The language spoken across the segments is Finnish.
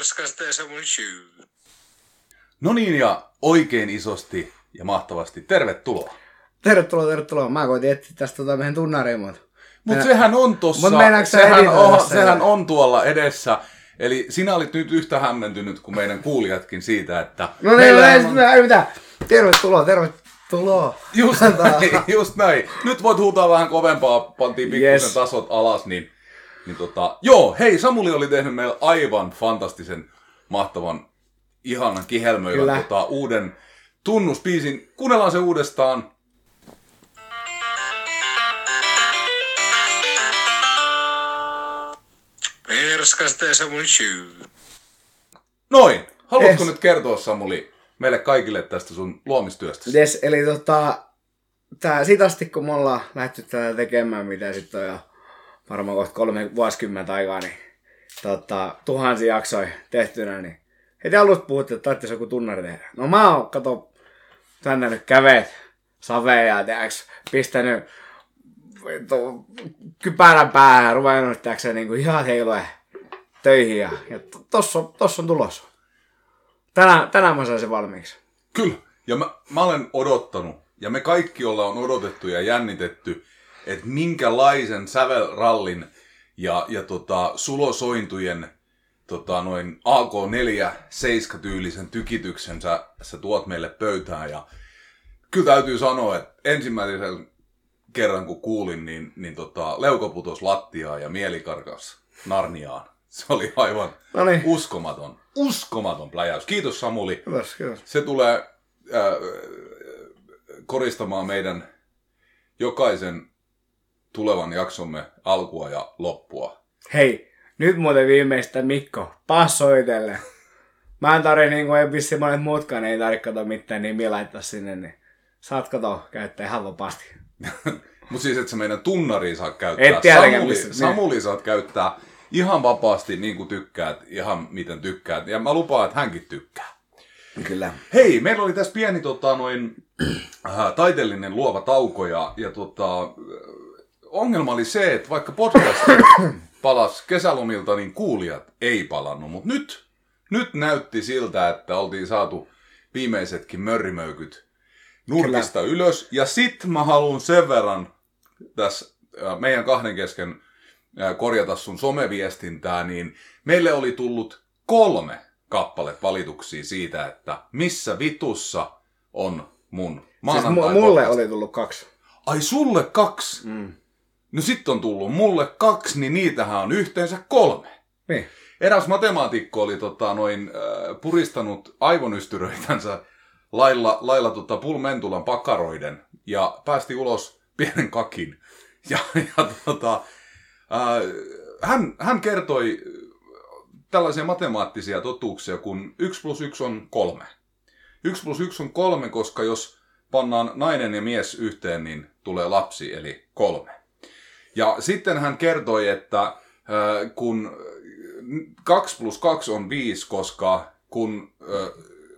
Perskasta ja Samuel Shoe. No niin, ja oikein isosti ja mahtavasti tervetuloa. Tervetuloa, tervetuloa. Mä koitin etsiä tästä tota meidän tunnariin, mutta... Mutta sehän on tossa, Mut sehän, on, sehän on tuolla edessä. Eli sinä olit nyt yhtä hämmentynyt kuin meidän kuulijatkin siitä, että... No niin, meillähän ei, on- ei, ei mitään. Tervetuloa, tervetuloa. Just näin, just näin. Nyt voit huutaa vähän kovempaa, pantiin pikkusen Yes. tasot alas, niin, niin tota... Joo, hei, Samuli oli tehnyt meille aivan fantastisen, mahtavan, ihanan kihelmöivän Kyllä. tota, uuden tunnuspiisin. Kuunnellaan se uudestaan. Perskasta ja Samuel Shoe. Noin. Haluatko Yes. nyt kertoa, Samuli, meille kaikille tästä sun luomistyöstä? Yes, eli tota, tää sit asti kun me ollaan lähdetty tätä tekemään, mitä sitten on jo varmaan kohta kolme vuosikymmentä aikaa, niin tota, tuhansia jaksoja tehtynä, niin heti alusta puhuttiin, että tarvitsisi joku tunnari tehdä. No mä oon, kato, tänne nyt käveet, saveja, tiedäks, pistänyt vittu, kypärän päähän, ruvennut, tiedäks, niin ihan heilue töihin ja, ja to- tossa, on- tossa on tulos. Tänään, tänään mä sain sen valmiiksi. Kyllä. Ja mä, mä olen odottanut, ja me kaikki ollaan odotettu ja jännitetty, että minkälaisen sävelrallin ja, ja tota, sulosointujen tota, noin AK4 7-tyylisen tykityksen sä, sä tuot meille pöytään. Ja kyllä täytyy sanoa, että ensimmäisen kerran kun kuulin, niin, niin tota, leuko putos lattiaan ja mieli karkas Narniaan. Se oli aivan No niin. uskomaton, uskomaton pläjäys. Kiitos Samuli. Kiitos, kiitos. Se tulee äh, koristamaan meidän jokaisen tulevan jaksomme alkua ja loppua. Hei, nyt muuten viimeistä Mikko, passoitelle. Mä en tarvi niin kuin ei vissi monet muutkaan, ei tarvitse kato mitään nimiä laittaa sinne, niin saat kato käyttää ihan vapaasti. Mutta siis, että sä meidän tunnariin saat käyttää. Et Samuli, missä- Samuli saat käyttää ihan vapaasti niin kuin tykkäät, ihan miten tykkäät. Ja mä lupaan, että hänkin tykkää. Kyllä. Hei, meillä oli tässä pieni tota, noin, äh, taiteellinen luova tauko ja, ja tota, äh, ongelma oli se, että vaikka podcast palas kesälomilta, niin kuulijat ei palannut. Mutta nyt, nyt näytti siltä, että oltiin saatu viimeisetkin mörrimöykyt nurkista Kyllä. ylös. Ja sit mä haluan sen verran tässä äh, meidän kahden kesken äh, korjata sun someviestintää, niin meille oli tullut kolme kappale valituksia siitä, että missä vitussa on mun Siis maanantai mu- mulle oli tullut kaksi. Ai sulle kaksi? Mm. No sit on tullut mulle kaksi, niin niitähän on yhteensä kolme. Niin. Eräs matemaatikko oli tota, noin, äh, puristanut aivonystyröitänsä lailla, lailla tota, pulmentulan pakaroiden ja päästi ulos pienen kakin. Ja, ja tota, äh, hän, hän kertoi tällaisia matemaattisia totuuksia, kun 1 plus 1 on 3. 1 plus 1 on 3, koska jos pannaan nainen ja mies yhteen, niin tulee lapsi, eli kolme. Ja sitten hän kertoi, että kun 2 plus 2 on 5, koska kun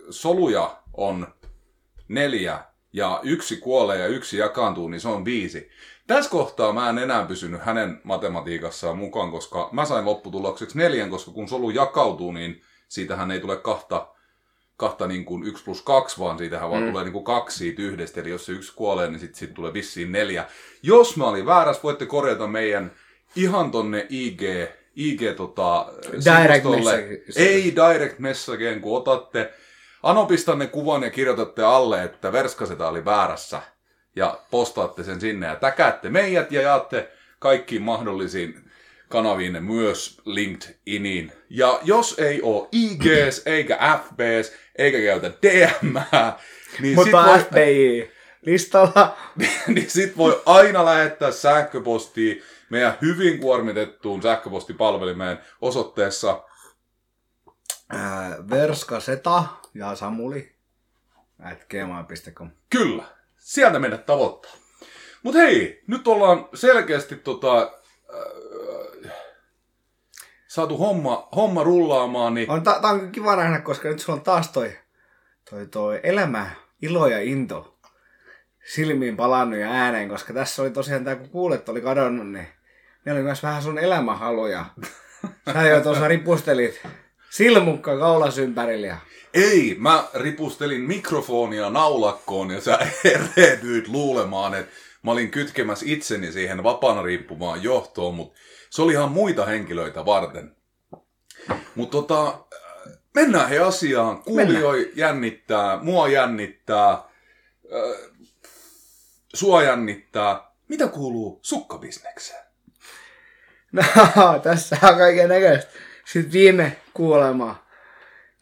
soluja on neljä ja yksi kuolee ja yksi jakaantuu, niin se on viisi. Tässä kohtaa mä en enää pysynyt hänen matematiikassaan mukaan, koska mä sain lopputulokseksi neljän, koska kun solu jakautuu, niin siitähän ei tule kahta, kahta niin kuin yksi plus kaksi, vaan siitähän vaan tulee niin kuin kaksi siitä yhdestä. Eli jos se yksi kuolee, niin sitten sit tulee vissiin neljä. Jos mä olin väärässä, voitte korjata meidän ihan tonne IG, IG tota, Direct message. Ei direct messageen, kun otatte Anopistanne kuvan ja kirjoitatte alle, että Verskaseta oli väärässä. Ja postaatte sen sinne ja täkäätte meidät ja jaatte kaikkiin mahdollisiin kanaviin myös LinkedIniin. Ja jos ei ole IGs eikä FBs eikä käytä DM, niin sit, Mutta voi, FBI listalla. niin sit voi aina lähettää sähköpostia meidän hyvin kuormitettuun sähköpostipalvelimeen osoitteessa Ää, Verskaseta ja Samuli at gmail.com. Kyllä, sieltä meidät tavoittaa. Mut hei, nyt ollaan selkeästi tota, saatu homma, homma rullaamaan, niin On, tää on kiva nähdä, koska nyt sulla on taas toi, toi, toi elämä, ilo ja into silmiin palannut ja ääneen, koska tässä oli tosiaan tää, kun kuulet oli kadonnut, niin ne oli myös vähän sun elämänhaluja. Sä jo tuossa ripustelit silmukka kaulas ympärillä. ja- Ei, mä ripustelin mikrofonia naulakkoon ja sä erehdyit luulemaan, että mä olin kytkemässä itseni siihen vapaana riippuvaan johtoon, mutta se oli ihan muita henkilöitä varten. Mutta tota, mennään he asiaan. Kuulioi jännittää, mua jännittää, äh, sua jännittää. Mitä kuuluu sukkabisnekseen? No, tässä on kaiken näköistä. Sitten viime kuulemaa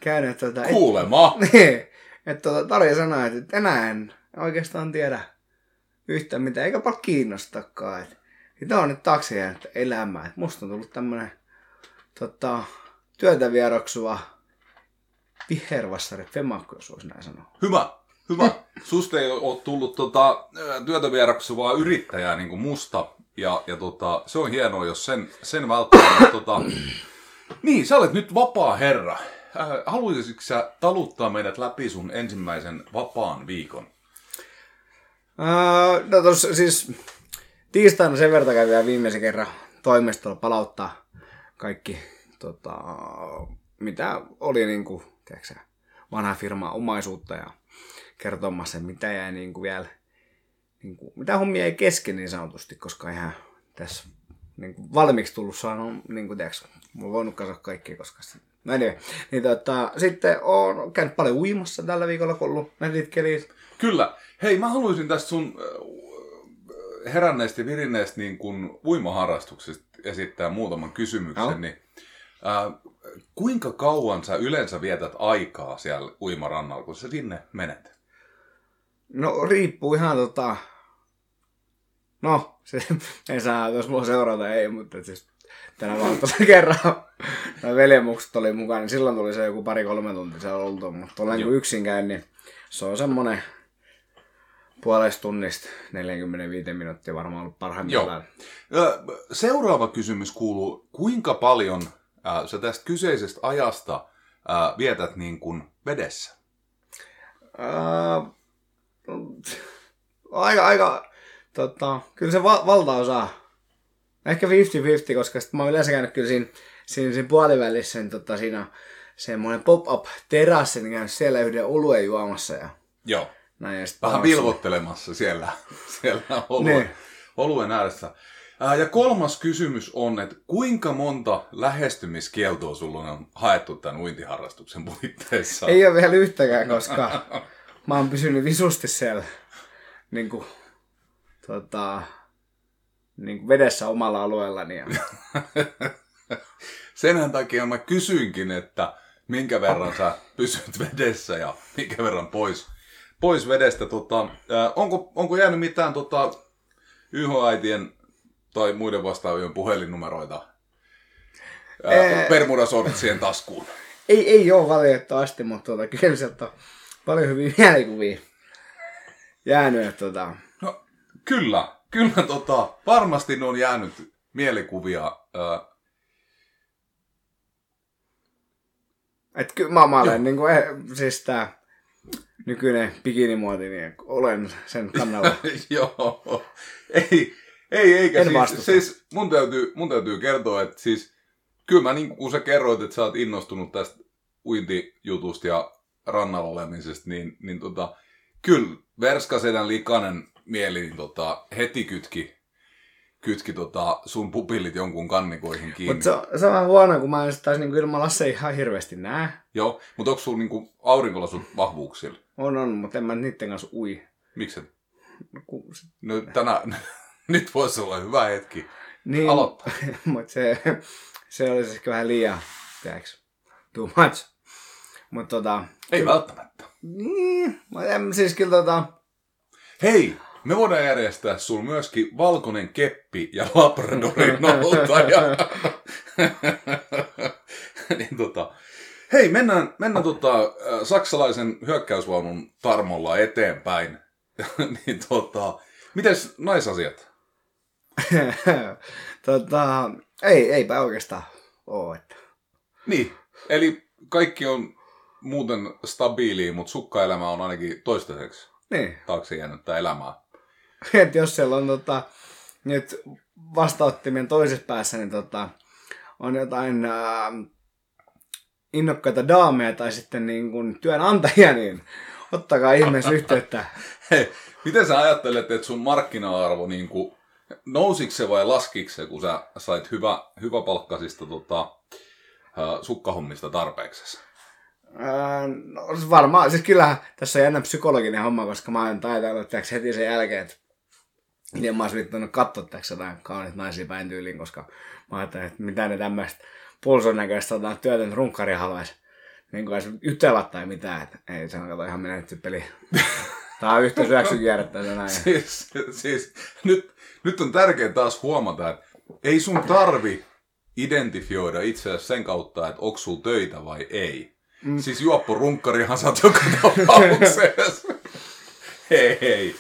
käynyt tota... Kuulema. Niin, että tota, Tarja sanoi, että enää en oikeastaan tiedä yhtään mitään, eikä paljon kiinnostakaan. Että on nyt taakse jäänyt elämää. Että musta on tullut tämmönen tota, työtä vieroksuva vihervassari femakko, jos voisi näin sanoa. Hyvä, hyvä. Susta ei ole tullut tota, työtä vieraksuvaa yrittäjää niin kuin musta. Ja, ja tota, se on hienoa, jos sen, sen välttää. tota, niin, sä olet nyt vapaa herra. Äh, haluaisitko sä taluttaa meidät läpi sun ensimmäisen vapaan viikon? Uh, no tos, siis tiistaina sen verran kävi vielä viimeisen kerran toimistolla palauttaa kaikki, tota, mitä oli niinku, tiedätkö, sä, vanha firma omaisuutta ja kertomassa, mitä jäi niinku vielä, niinku, mitä hommia ei kesken niin sanotusti, koska ihan tässä niinku, valmiiksi tullut saanut, niinku, tiedätkö, mä oon voinut katsoa kaikkia, koska no anyway, niin tota, sitten on käynyt paljon uimassa tällä viikolla, kun ollut. Kyllä. Hei, mä haluaisin tästä sun heränneestä ja virinneestä niin kuin uimaharrastuksesta esittää muutaman kysymyksen. Joo. Niin, äh, kuinka kauan sä yleensä vietät aikaa siellä uimarannalla, kun sä sinne menet? No riippuu ihan tota... No, se ei saa, jos mulla seurata, ei, mutta siis tänä tuossa kerran nämä veljemukset oli mukana, niin silloin tuli se joku pari-kolme tuntia siellä oltu, mutta tuolla kun yksin käyn, niin se on semmonen puolesta tunnista 45 minuuttia varmaan ollut parhaimmillaan. Ö, Seuraava kysymys kuuluu, kuinka paljon äh, sä tästä kyseisestä ajasta äh, vietät niin kuin vedessä? Ää, aika, aika, tota, kyllä se va- valtaosa, ehkä 50-50, koska sit mä oon yleensä käynyt kyllä siinä, siinä, siinä puolivälissä, niin tota, siinä semmoinen pop-up terassi, niin käynyt siellä yhden oluen juomassa ja Joo. Näin. Ja Vähän vilvottelemassa siellä, siellä oluen, Niin. oluen ääressä. Ää, Ja kolmas kysymys on, että kuinka monta lähestymiskieltoa sulla on haettu tämän uintiharrastuksen puitteissa? Ei ole vielä yhtäkään, koska mä oon pysynyt visusti siellä niin kuin, tota, niin kuin vedessä omalla alueellani. Ja, Senhän takia mä kysyinkin, että minkä verran sä pysyt vedessä ja minkä verran pois, pois vedestä. Tota, ää, onko, onko jäänyt mitään tota, YH-äitien tai muiden vastaavien puhelinnumeroita ää. Bermudasortsien taskuun? Ei, ei ole valitettavasti, mutta tuota, kyllä sieltä on paljon hyviä mielikuvia jäänyt. Että, tota, No, kyllä, kyllä tota, varmasti ne on jäänyt mielikuvia. Ää, et kyllä mä, mä olen niin kuin, eh, siis tää nykyinen bikinimuoti, niin olen sen kannalla. Joo, ei, ei eikä En siis, siis mun, täytyy, mun täytyy kertoa, että siis kyllä mä niin kun sä kerroit, että sä oot innostunut tästä uintijutusta ja rannalla olemisesta, niin, niin tota, kyllä Verskasedän likainen mieli niin tota, heti kytki, kytki tota, sun pupillit jonkun kannikoihin kiinni. mutta se, se on vähän huono, kun mä en taas niin ilman Lasse ihan hirveästi näe. Joo, mutta onko sulla niinku aurinkolasut vahvuuksilla? On, on, mutta en mä niiden kanssa ui. Miksi et? No, se- No, tänä, nyt voisi olla hyvä hetki. Niin, Aloittaa. mutta se, se olisi ehkä vähän liian, tiedätkö, too much. Mutta tota, Ei välttämättä. niin, mä en, siis kyllä tota, Hei, me voidaan järjestää sul myöskin valkoinen keppi ja Labradorin noutaja. niin tota, hei, mennään, mennään tota, äh, saksalaisen hyökkäysvaunun tarmolla eteenpäin. niin tota, mites naisasiat? tota, ei, eipä oikeastaan oo, että Niin, eli kaikki on muuten stabiilia, mutta sukkaelämä on ainakin toistaiseksi niin, taakse jäänyttä elämää. että jos siellä on tota, nyt vastaanottimien toisessa päässä, niin tota, on jotain ää, innokkaita daameja tai sitten niin kuin työnantajia, niin ottakaa ihmeessä yhteyttä. Hei, miten sä ajattelet, että sun markkina-arvo niin kuin, nousiko se vai laskiko se, kun sä sait hyvä, hyvä palkkasista tota, äh, sukkahommista tarpeeksi? Öö, no, siis varmaan, siis kyllähän tässä on jännä psykologinen homma, koska mä oon tiiäks, heti sen jälkeen, että niin mä oon vittunut katsoa täksi jotain kauniit naisia päin tyyliin, koska mä ajattelin, että mitä ne tämmöistä pulson näköistä tota, työtön runkkaria haluaisi niin kuin jutella tai mitään, että ei se on kato ihan menetty peli. Tää on yhtä syöksy kierrättää se näin. Siis, siis nyt, nyt on tärkeää taas huomata, että ei sun tarvi identifioida itseäsi sen kautta, että onko sulla töitä vai ei. Mm. Siis juoppo runkkarihan sä oot joka tapauksessa. hei hei.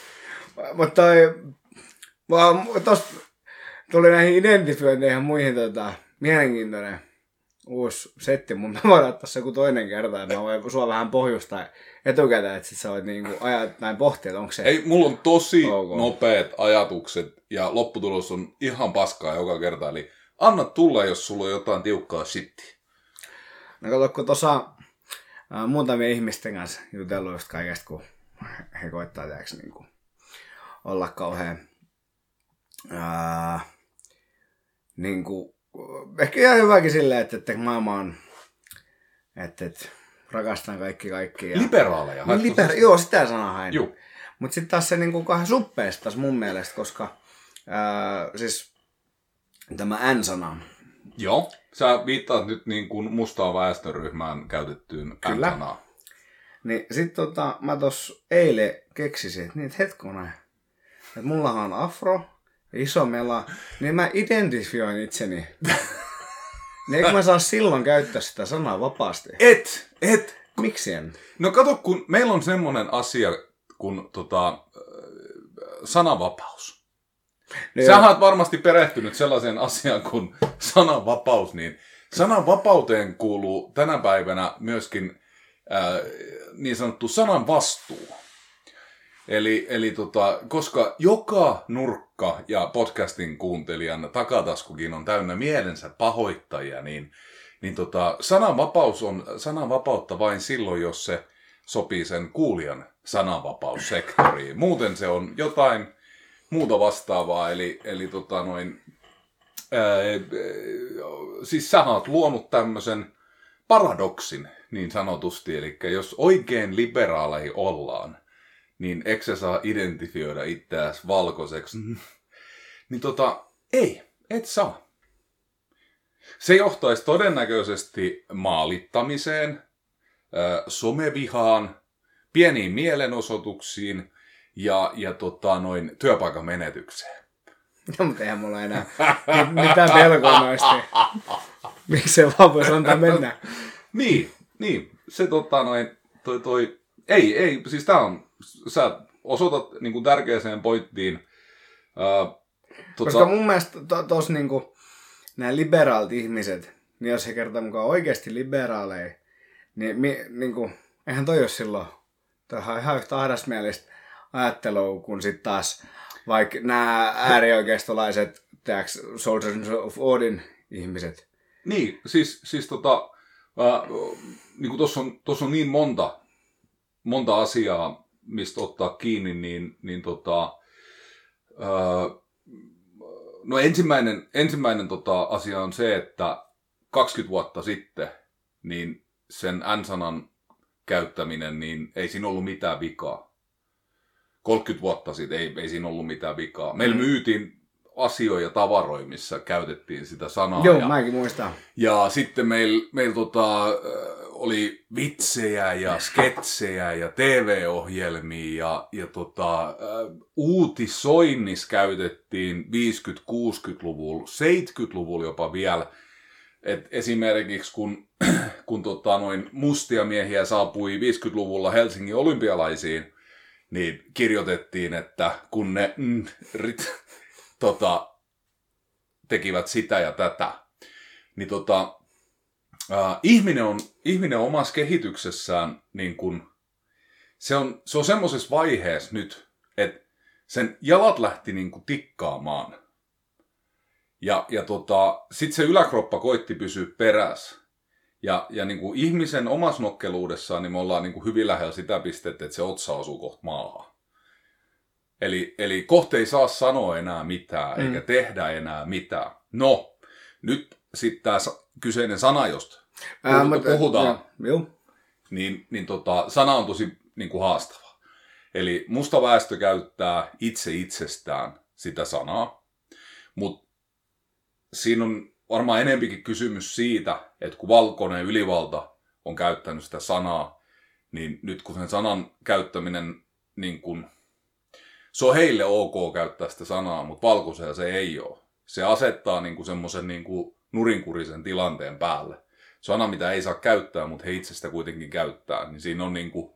Mutta toi, vaan tosta tuli näihin identifiointeihin ja muihin tota, mielenkiintoinen uusi setti. Mun ottaa se joku toinen kerta, että mä voin sua vähän pohjustaa etukäteen, että sit sä voit niinku ajat näin pohtia, että onko se... Ei, mulla on tosi Ok. nopeat ajatukset ja lopputulos on ihan paskaa joka kerta. Eli anna tulla, jos sulla on jotain tiukkaa shittiä. No kato, kun tuossa ää, muutamien ihmisten kanssa jutellut just kaikesta, kun he koittaa tiiäks, niin kuin, olla kauhean ää, niin kuin, ehkä ihan hyväkin silleen, että, että maailma on, että, että rakastan kaikki kaikki. Ja... Liberaaleja. Niin, liber... Joo, sitä sanaa hain. Mutta sitten taas se niinku kahden suppeesta taas mun mielestä, koska ää, siis tämä N-sana, Joo. Sä viittaat nyt niin kuin mustaan väestöryhmään käytettyyn Kyllä. sanaan. niin sit tota, mä tos eilen keksisin, että niin, et hetkonen, että mullahan on afro, iso mela, niin mä identifioin itseni. niin eikö mä saa silloin käyttää sitä sanaa vapaasti? Et, et. Miksi en? No kato, kun meillä on semmoinen asia kuin tota, äh, sananvapaus. No Sä joo. oot varmasti perehtynyt sellaiseen asiaan kuin sananvapaus, niin sananvapauteen kuuluu tänä päivänä myöskin ää, niin sanottu sanan vastuu. Eli, eli tota, koska joka nurkka ja podcastin kuuntelijan takataskukin on täynnä mielensä pahoittajia, niin, niin tota, sananvapaus on sananvapautta vain silloin, jos se sopii sen kuulijan sananvapaussektoriin. Muuten se on jotain muuta vastaavaa, eli, eli tota noin, ää, ää, siis sä oot luonut tämmöisen paradoksin niin sanotusti, eli jos oikein liberaaleja ollaan, niin eikö sä saa identifioida itseäsi valkoiseksi? niin tota, ei, et saa. Se johtaisi todennäköisesti maalittamiseen, somevihaan, pieniin mielenosoituksiin ja, ja tota, noin työpaikan menetykseen. No, mutta eihän mulla enää mit- mitään pelkoa noista. Miksi se vaan voisi antaa mennä? Niin, niin. Se tota noin, toi, toi, ei, ei, siis tää on, sä osoitat niin kuin tärkeäseen pointtiin. Ää, tota, Koska mun mielestä to, tos niinku, nämä liberaalit ihmiset, niin jos he kertaa mukaan oikeasti liberaaleja, niin mi, niinku, eihän toi ole silloin, toi on ihan yhtä ahdasmielistä ajattelua kuin sitten taas vaikka nämä äärioikeistolaiset, tiedätkö, Soldiers of Odin ihmiset. Niin, siis, siis tota, ää, niin kuin tossa on, tossa on niin monta, monta asiaa, mistä ottaa kiinni, niin, niin tota, ää, no ensimmäinen, ensimmäinen tota, asia on se, että 20 vuotta sitten, niin sen N-sanan käyttäminen, niin ei siinä ollut mitään vikaa. 30 vuotta sitten ei, ei siinä ollut mitään vikaa. Meillä Mm. myytiin asioita ja tavaroja, missä käytettiin sitä sanaa. Joo, ja, mäkin muistan. ja sitten meillä meil tota, äh, oli vitsejä ja sketsejä ja TV-ohjelmia ja, ja tota, äh, uutisoinnissa käytettiin 50-60-luvulla, 70-luvulla jopa vielä. Et esimerkiksi kun, kun tota, noin mustia miehiä saapui 50-luvulla Helsingin olympialaisiin, niin kirjoitettiin, että kun ne mm, rit, tota, tekivät sitä ja tätä, niin tota, äh, ihminen, on, ihminen on omassa kehityksessään niin kun, se on, se on semmoisessa vaiheessa nyt, että sen jalat lähti niin kuin tikkaamaan. Ja, ja tota, sitten se yläkroppa koitti pysyä perässä. Ja, ja niin kuin ihmisen omassa nokkeluudessaan, niin me ollaan niin kuin hyvin lähellä sitä pistettä, että se otsa osuu kohta maahan. Eli, eli kohta ei saa sanoa enää mitään, mm. eikä tehdä enää mitään. No, nyt sitten tämä kyseinen sana, josta Ää, puhuta, puhutaan, Joo. niin, niin tota, sana on tosi niin kuin haastava. Eli musta väestö käyttää itse itsestään sitä sanaa, mutta siinä on varmaan enempikin kysymys siitä, että kun valkoinen ylivalta on käyttänyt sitä sanaa, niin nyt kun sen sanan käyttäminen, niin kun, se on heille ok käyttää sitä sanaa, mutta valkoisella se ei ole. Se asettaa niin semmoisen niin nurinkurisen tilanteen päälle. Sana, mitä ei saa käyttää, mutta he itse sitä kuitenkin käyttää, niin siinä on niin kuin,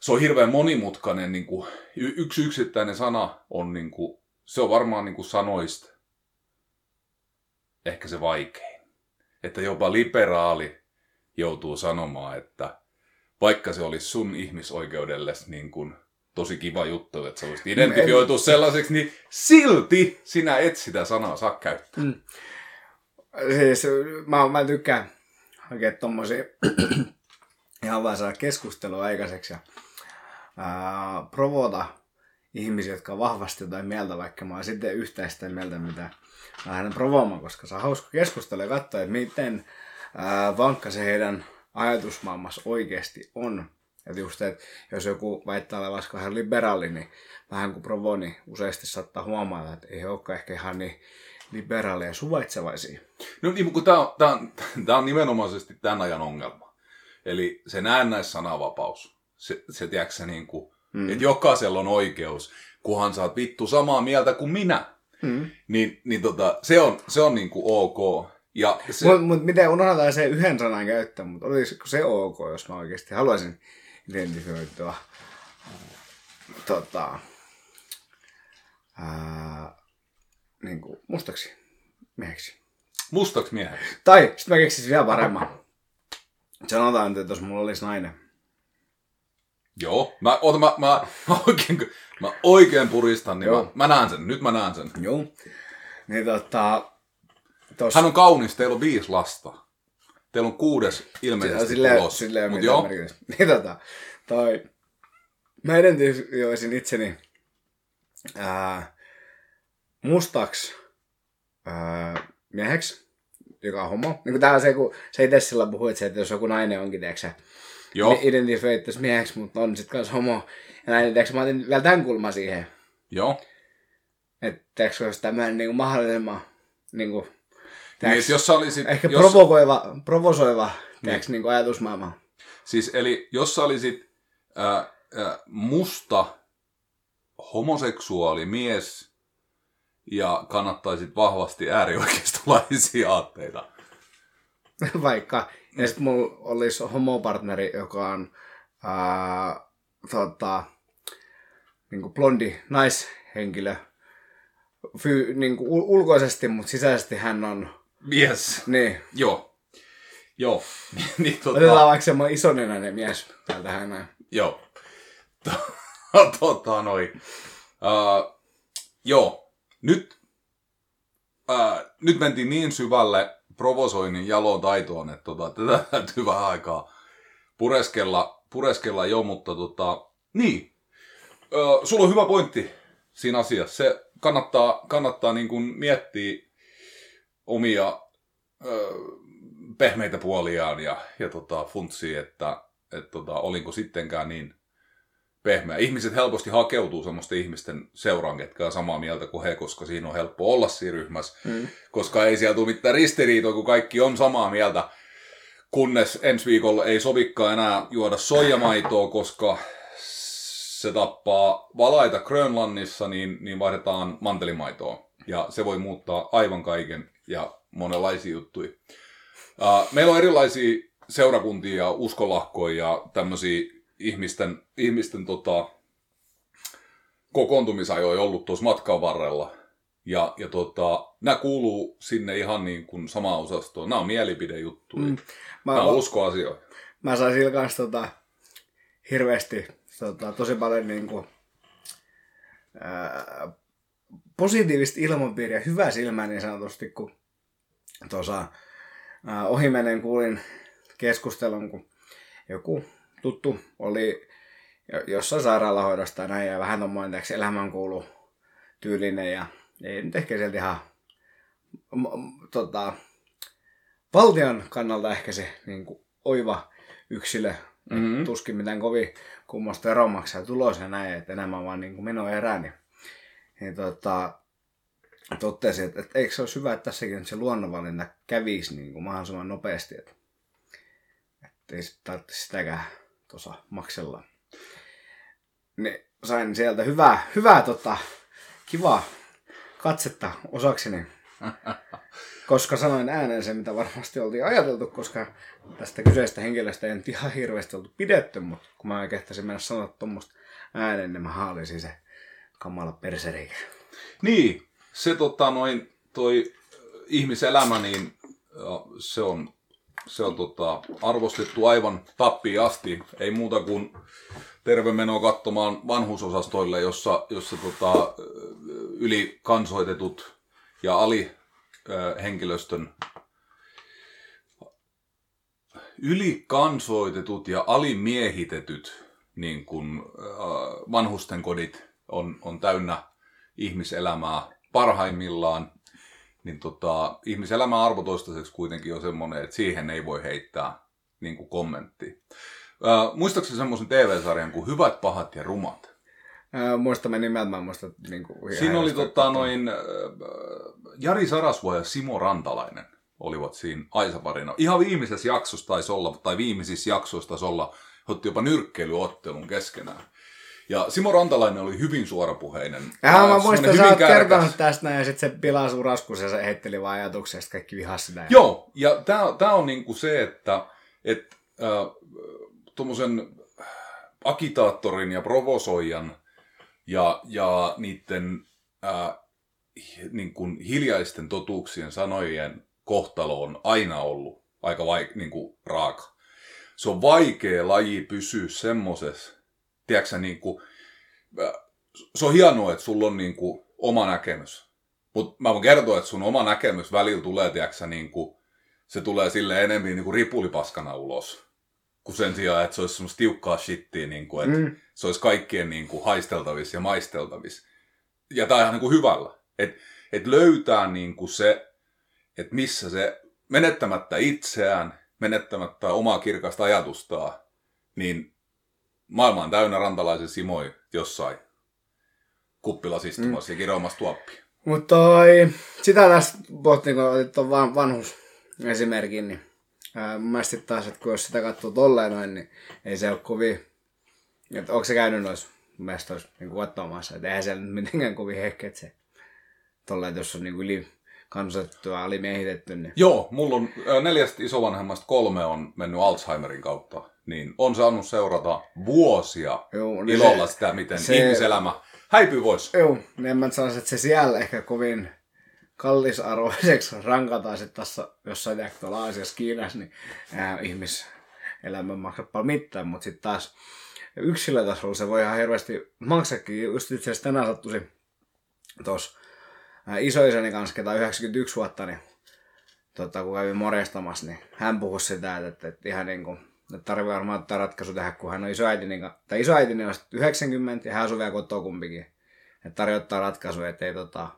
se on hirveän monimutkainen, niin kuin, y- yksi yksittäinen sana on niin kuin, se on varmaan niin kuin sanoista ehkä se vaikein. Että jopa liberaali joutuu sanomaan, että vaikka se olisi sun ihmisoikeudelle niin kuin tosi kiva juttu, että sä olisit identifioitu sellaiseksi, niin silti sinä et sitä sanaa saa käyttää. Mm. Siis mä, mä tykkään oikein tommosia ihan vaan saada keskustelua aikaiseksi ja ää, provota ihmisiä, jotka on vahvasti jotain mieltä, vaikka mä oon sitten yhtä sitä mieltä, mitä mä lähden provoamaan, koska se on hauska keskustella ja katsoa, että miten ää, vankka se heidän ajatusmaailmassa oikeasti on. Että just, että jos joku väittää olevansa vähän liberaali, niin vähän kuin provo, niin useasti saattaa huomata, että ei olekaan ehkä ihan niin liberaaleja suvaitsevaisia. No niin, kun tämä on, tää on, tää on nimenomaisesti tämän ajan ongelma. Eli se näennäissananvapaus. Se, se tiedätkö se niin kuin, mm. että jokaisella on oikeus, kunhan sä oot vittu samaa mieltä kuin minä. Mm. Niin, niin tota, se on, se on niin kuin ok. Ja se... Mutta mut miten unohdetaan se yhden sanan käyttää, mutta olisiko se ok, jos mä oikeasti haluaisin identifioitua tota, ää, niin kuin mustaksi mieheksi. Mustaksi mieheksi? Tai sitten mä keksisin vielä paremman. Sanotaan, että jos mulla olisi nainen. Joo, mä, oota, mä, mä, mä, oikein, mä oikein puristan, niin mä, mä näen sen, nyt mä näen sen. Joo. Niin tota, tos... Hän on kaunis, teillä on viisi lasta. Teillä on kuudes ilmeisesti sille, tulos. Sille ei ole mitään merkitystä. Niin tota, toi, mä identifioisin itseni ää, mustaksi ää, mieheksi, joka on homo. Niin tää on se, kun sä itse sillä puhuit, että jos joku nainen onkin, tiedätkö Joo. Niin identifioittaisi mieheksi, mutta on sitten kanssa homo. Ja näin, tiedätkö, mä otin vielä tämän kulman siihen. Joo. Että tiedätkö, olisi tämmöinen niin kuin mahdollisimman niin kuin, niin, jos sä olisit, ehkä jos... provokoiva, provosoiva niin. niin kuin ajatusmaailma. Siis eli jos sä olisit äh, äh, musta homoseksuaali mies ja kannattaisit vahvasti äärioikeistolaisia aatteita. Vaikka. Ja sitten mulla olisi homopartneri, joka on ää, tota, niin kuin blondi naishenkilö. Fy, niin kuin ulkoisesti, mutta sisäisesti hän on... Yes. Niin. Joo. Joo. niin, tota... Otetaan vaikka semmoinen isonenäinen mies täältä hän Joo. tota noin. Uh, joo. Nyt, uh, nyt mentiin niin syvälle provosoinnin jaloon taitoon, että tota, tätä täytyy vähän aikaa pureskella, pureskella jo, mutta tota, niin. Ö, sulla on hyvä pointti siinä asiassa. Se kannattaa, kannattaa niin kuin miettiä omia ö, pehmeitä puoliaan ja, ja tota, funtsia, että et tota, olinko sittenkään niin pehmeä. Ihmiset helposti hakeutuu semmoisten ihmisten seuraan, ketkä on samaa mieltä kuin he, koska siinä on helppo olla siinä ryhmässä. Mm. Koska ei siellä tule mitään ristiriitoa, kun kaikki on samaa mieltä. Kunnes ensi viikolla ei sovikaan enää juoda soijamaitoa, koska se tappaa valaita Grönlannissa, niin, niin vaihdetaan mantelimaitoa. Ja se voi muuttaa aivan kaiken ja monenlaisia juttuja. Uh, meillä on erilaisia seurakuntia ja uskolahkoja ja tämmöisiä ihmisten, ihmisten tota, kokoontumisajoja ollut tuossa matkan varrella. Ja, ja tota, nämä kuuluu sinne ihan niin kuin samaan osastoon. Nämä on mielipidejuttuja. Mm. Mä, nämä on uskoasioita. Mä sain sillä kanssa tota, hirveästi tota, tosi paljon niin kuin, ää, positiivista ilmapiiriä, hyvää silmää niin sanotusti, kun tuossa ohimenen kuulin keskustelun, kun joku tuttu oli jo- jossain sairaalahoidosta ja näin, ja vähän tommoinen elämän kuulu tyylinen, ja ei nyt ehkä sieltä ihan m- tota, valtion kannalta ehkä se niin kuin, oiva yksilö, Mhm. mm-hmm. tuskin mitään kovin kummosta veronmaksaa tulos ja näin, että enemmän vaan niin kuin menoerää, niin, niin tota, totesi, että, että eikö se olisi hyvä, että tässäkin se luonnonvalinta kävisi niin kuin mahdollisimman nopeasti, että, että ei sit tarvitse sitäkään tuossa maksella. Niin sain sieltä hyvää, hyvää tota, kivaa katsetta osakseni, koska sanoin ääneen sen, mitä varmasti oltiin ajateltu, koska tästä kyseistä henkilöstä ei nyt ihan hirveästi oltu pidetty, mutta kun mä kehtäisin mennä sanoa tuommoista ääneen, niin mä haalisin se kamala persereikä. Niin, se tota noin, toi ihmiselämä, niin se on, se on tota, arvostettu aivan tappiin asti. Ei muuta kuin terve meno katsomaan vanhusosastoille, jossa, jossa tota, ylikansoitetut ja alihenkilöstön ylikansoitetut ja alimiehitetyt niin kun, äh, vanhusten kodit on, on täynnä ihmiselämää parhaimmillaan, niin tota, ihmiselämän arvo toistaiseksi kuitenkin on semmoinen, että siihen ei voi heittää niin kuin kommenttia. Äh, muistaakseni semmoisen TV-sarjan kuin Hyvät, pahat ja rumat? Muista mä nimeltä, mä en muista niin kuin, Siinä oli tota, noin, äh, Jari Sarasvo ja Simo Rantalainen olivat siinä Aisaparina. Ihan viimeisessä jaksossa taisi olla, tai viimeisissä jaksoissa taisi olla, otti jopa nyrkkeilyottelun keskenään. Ja Simo Rantalainen oli hyvin suorapuheinen. Ja Äh, mä semmoinen muistan, sä oot kertonut tästä näin, ja sitten se pilaa sun raskus, ja se heitteli vaan ajatuksia, ja sit kaikki vihas sitä. Joo, ja tämä on niinku se, että et, äh, tuommoisen agitaattorin ja provosoijan ja, ja niiden äh, niin kuin hiljaisten totuuksien sanojen kohtalo on aina ollut aika vaik- niin kuin raaka. Se on vaikea laji pysyä semmosessa, tiedätkö niin kuin, äh, se on hienoa, että sulla on niin kuin oma näkemys. Mutta mä voin kertoa, että sun oma näkemys välillä tulee, tiedätkö niin kuin, se tulee sille enemmän niin kuin ripulipaskana ulos. Kuin sen sijaan, että se olisi semmoista tiukkaa shittiä, niin kuin, että Mm. se olisi kaikkien niin kuin, haisteltavissa ja maisteltavissa. Ja tämä on ihan niin kuin hyvällä. Että et löytää niin kuin se, että missä se menettämättä itseään, menettämättä omaa kirkasta ajatustaan, niin maailma on täynnä rantalaisen simoi jossain kuppilasistumassa mm. ja kiroamassa tuoppia. Mutta sitä tässä pohtiin, kun otit van, vanhus esimerkin, niin ää, mun mielestä taas, että kun jos sitä katsoo tolleen noin, niin ei se ole kovin, että onko se käynyt noissa mestoissa niin katsomassa, että eihän siellä nyt mitenkään kovin hekki, että se tolleen, että jos on niin kuin yli kansoitettu ja alimiehitetty, niin Joo, mulla on neljästä isovanhemmasta kolme on mennyt Alzheimerin kautta, niin on saanut seurata vuosia Joo, niin ilolla se- sitä, miten se- ihmiselämä häipyy pois. Joo, niin en mä sanoisi, että se siellä ehkä kovin kallisarvoiseksi rankataan sitten tässä jossain tiedätkö, tuolla Aasiassa, Kiinassa, niin ää, ihmiselämä maksaa paljon mitään, mutta sitten taas yksilötasolla se voi ihan hirveästi maksakin. Just itse asiassa tänään sattuisi tuossa isoisäni kanssa, ketä on 91 vuotta, niin tota, kun kävin morjestamassa, niin hän puhui sitä, että, että, että ihan niin kuin, tarvii varmaan ottaa ratkaisu tehdä, kun hän on isoäitini, ka- tai isoäitini on sitten 90 ja hän asuu vielä kotoa kumpikin. Että tarjottaa ratkaisuja, että ei, tota,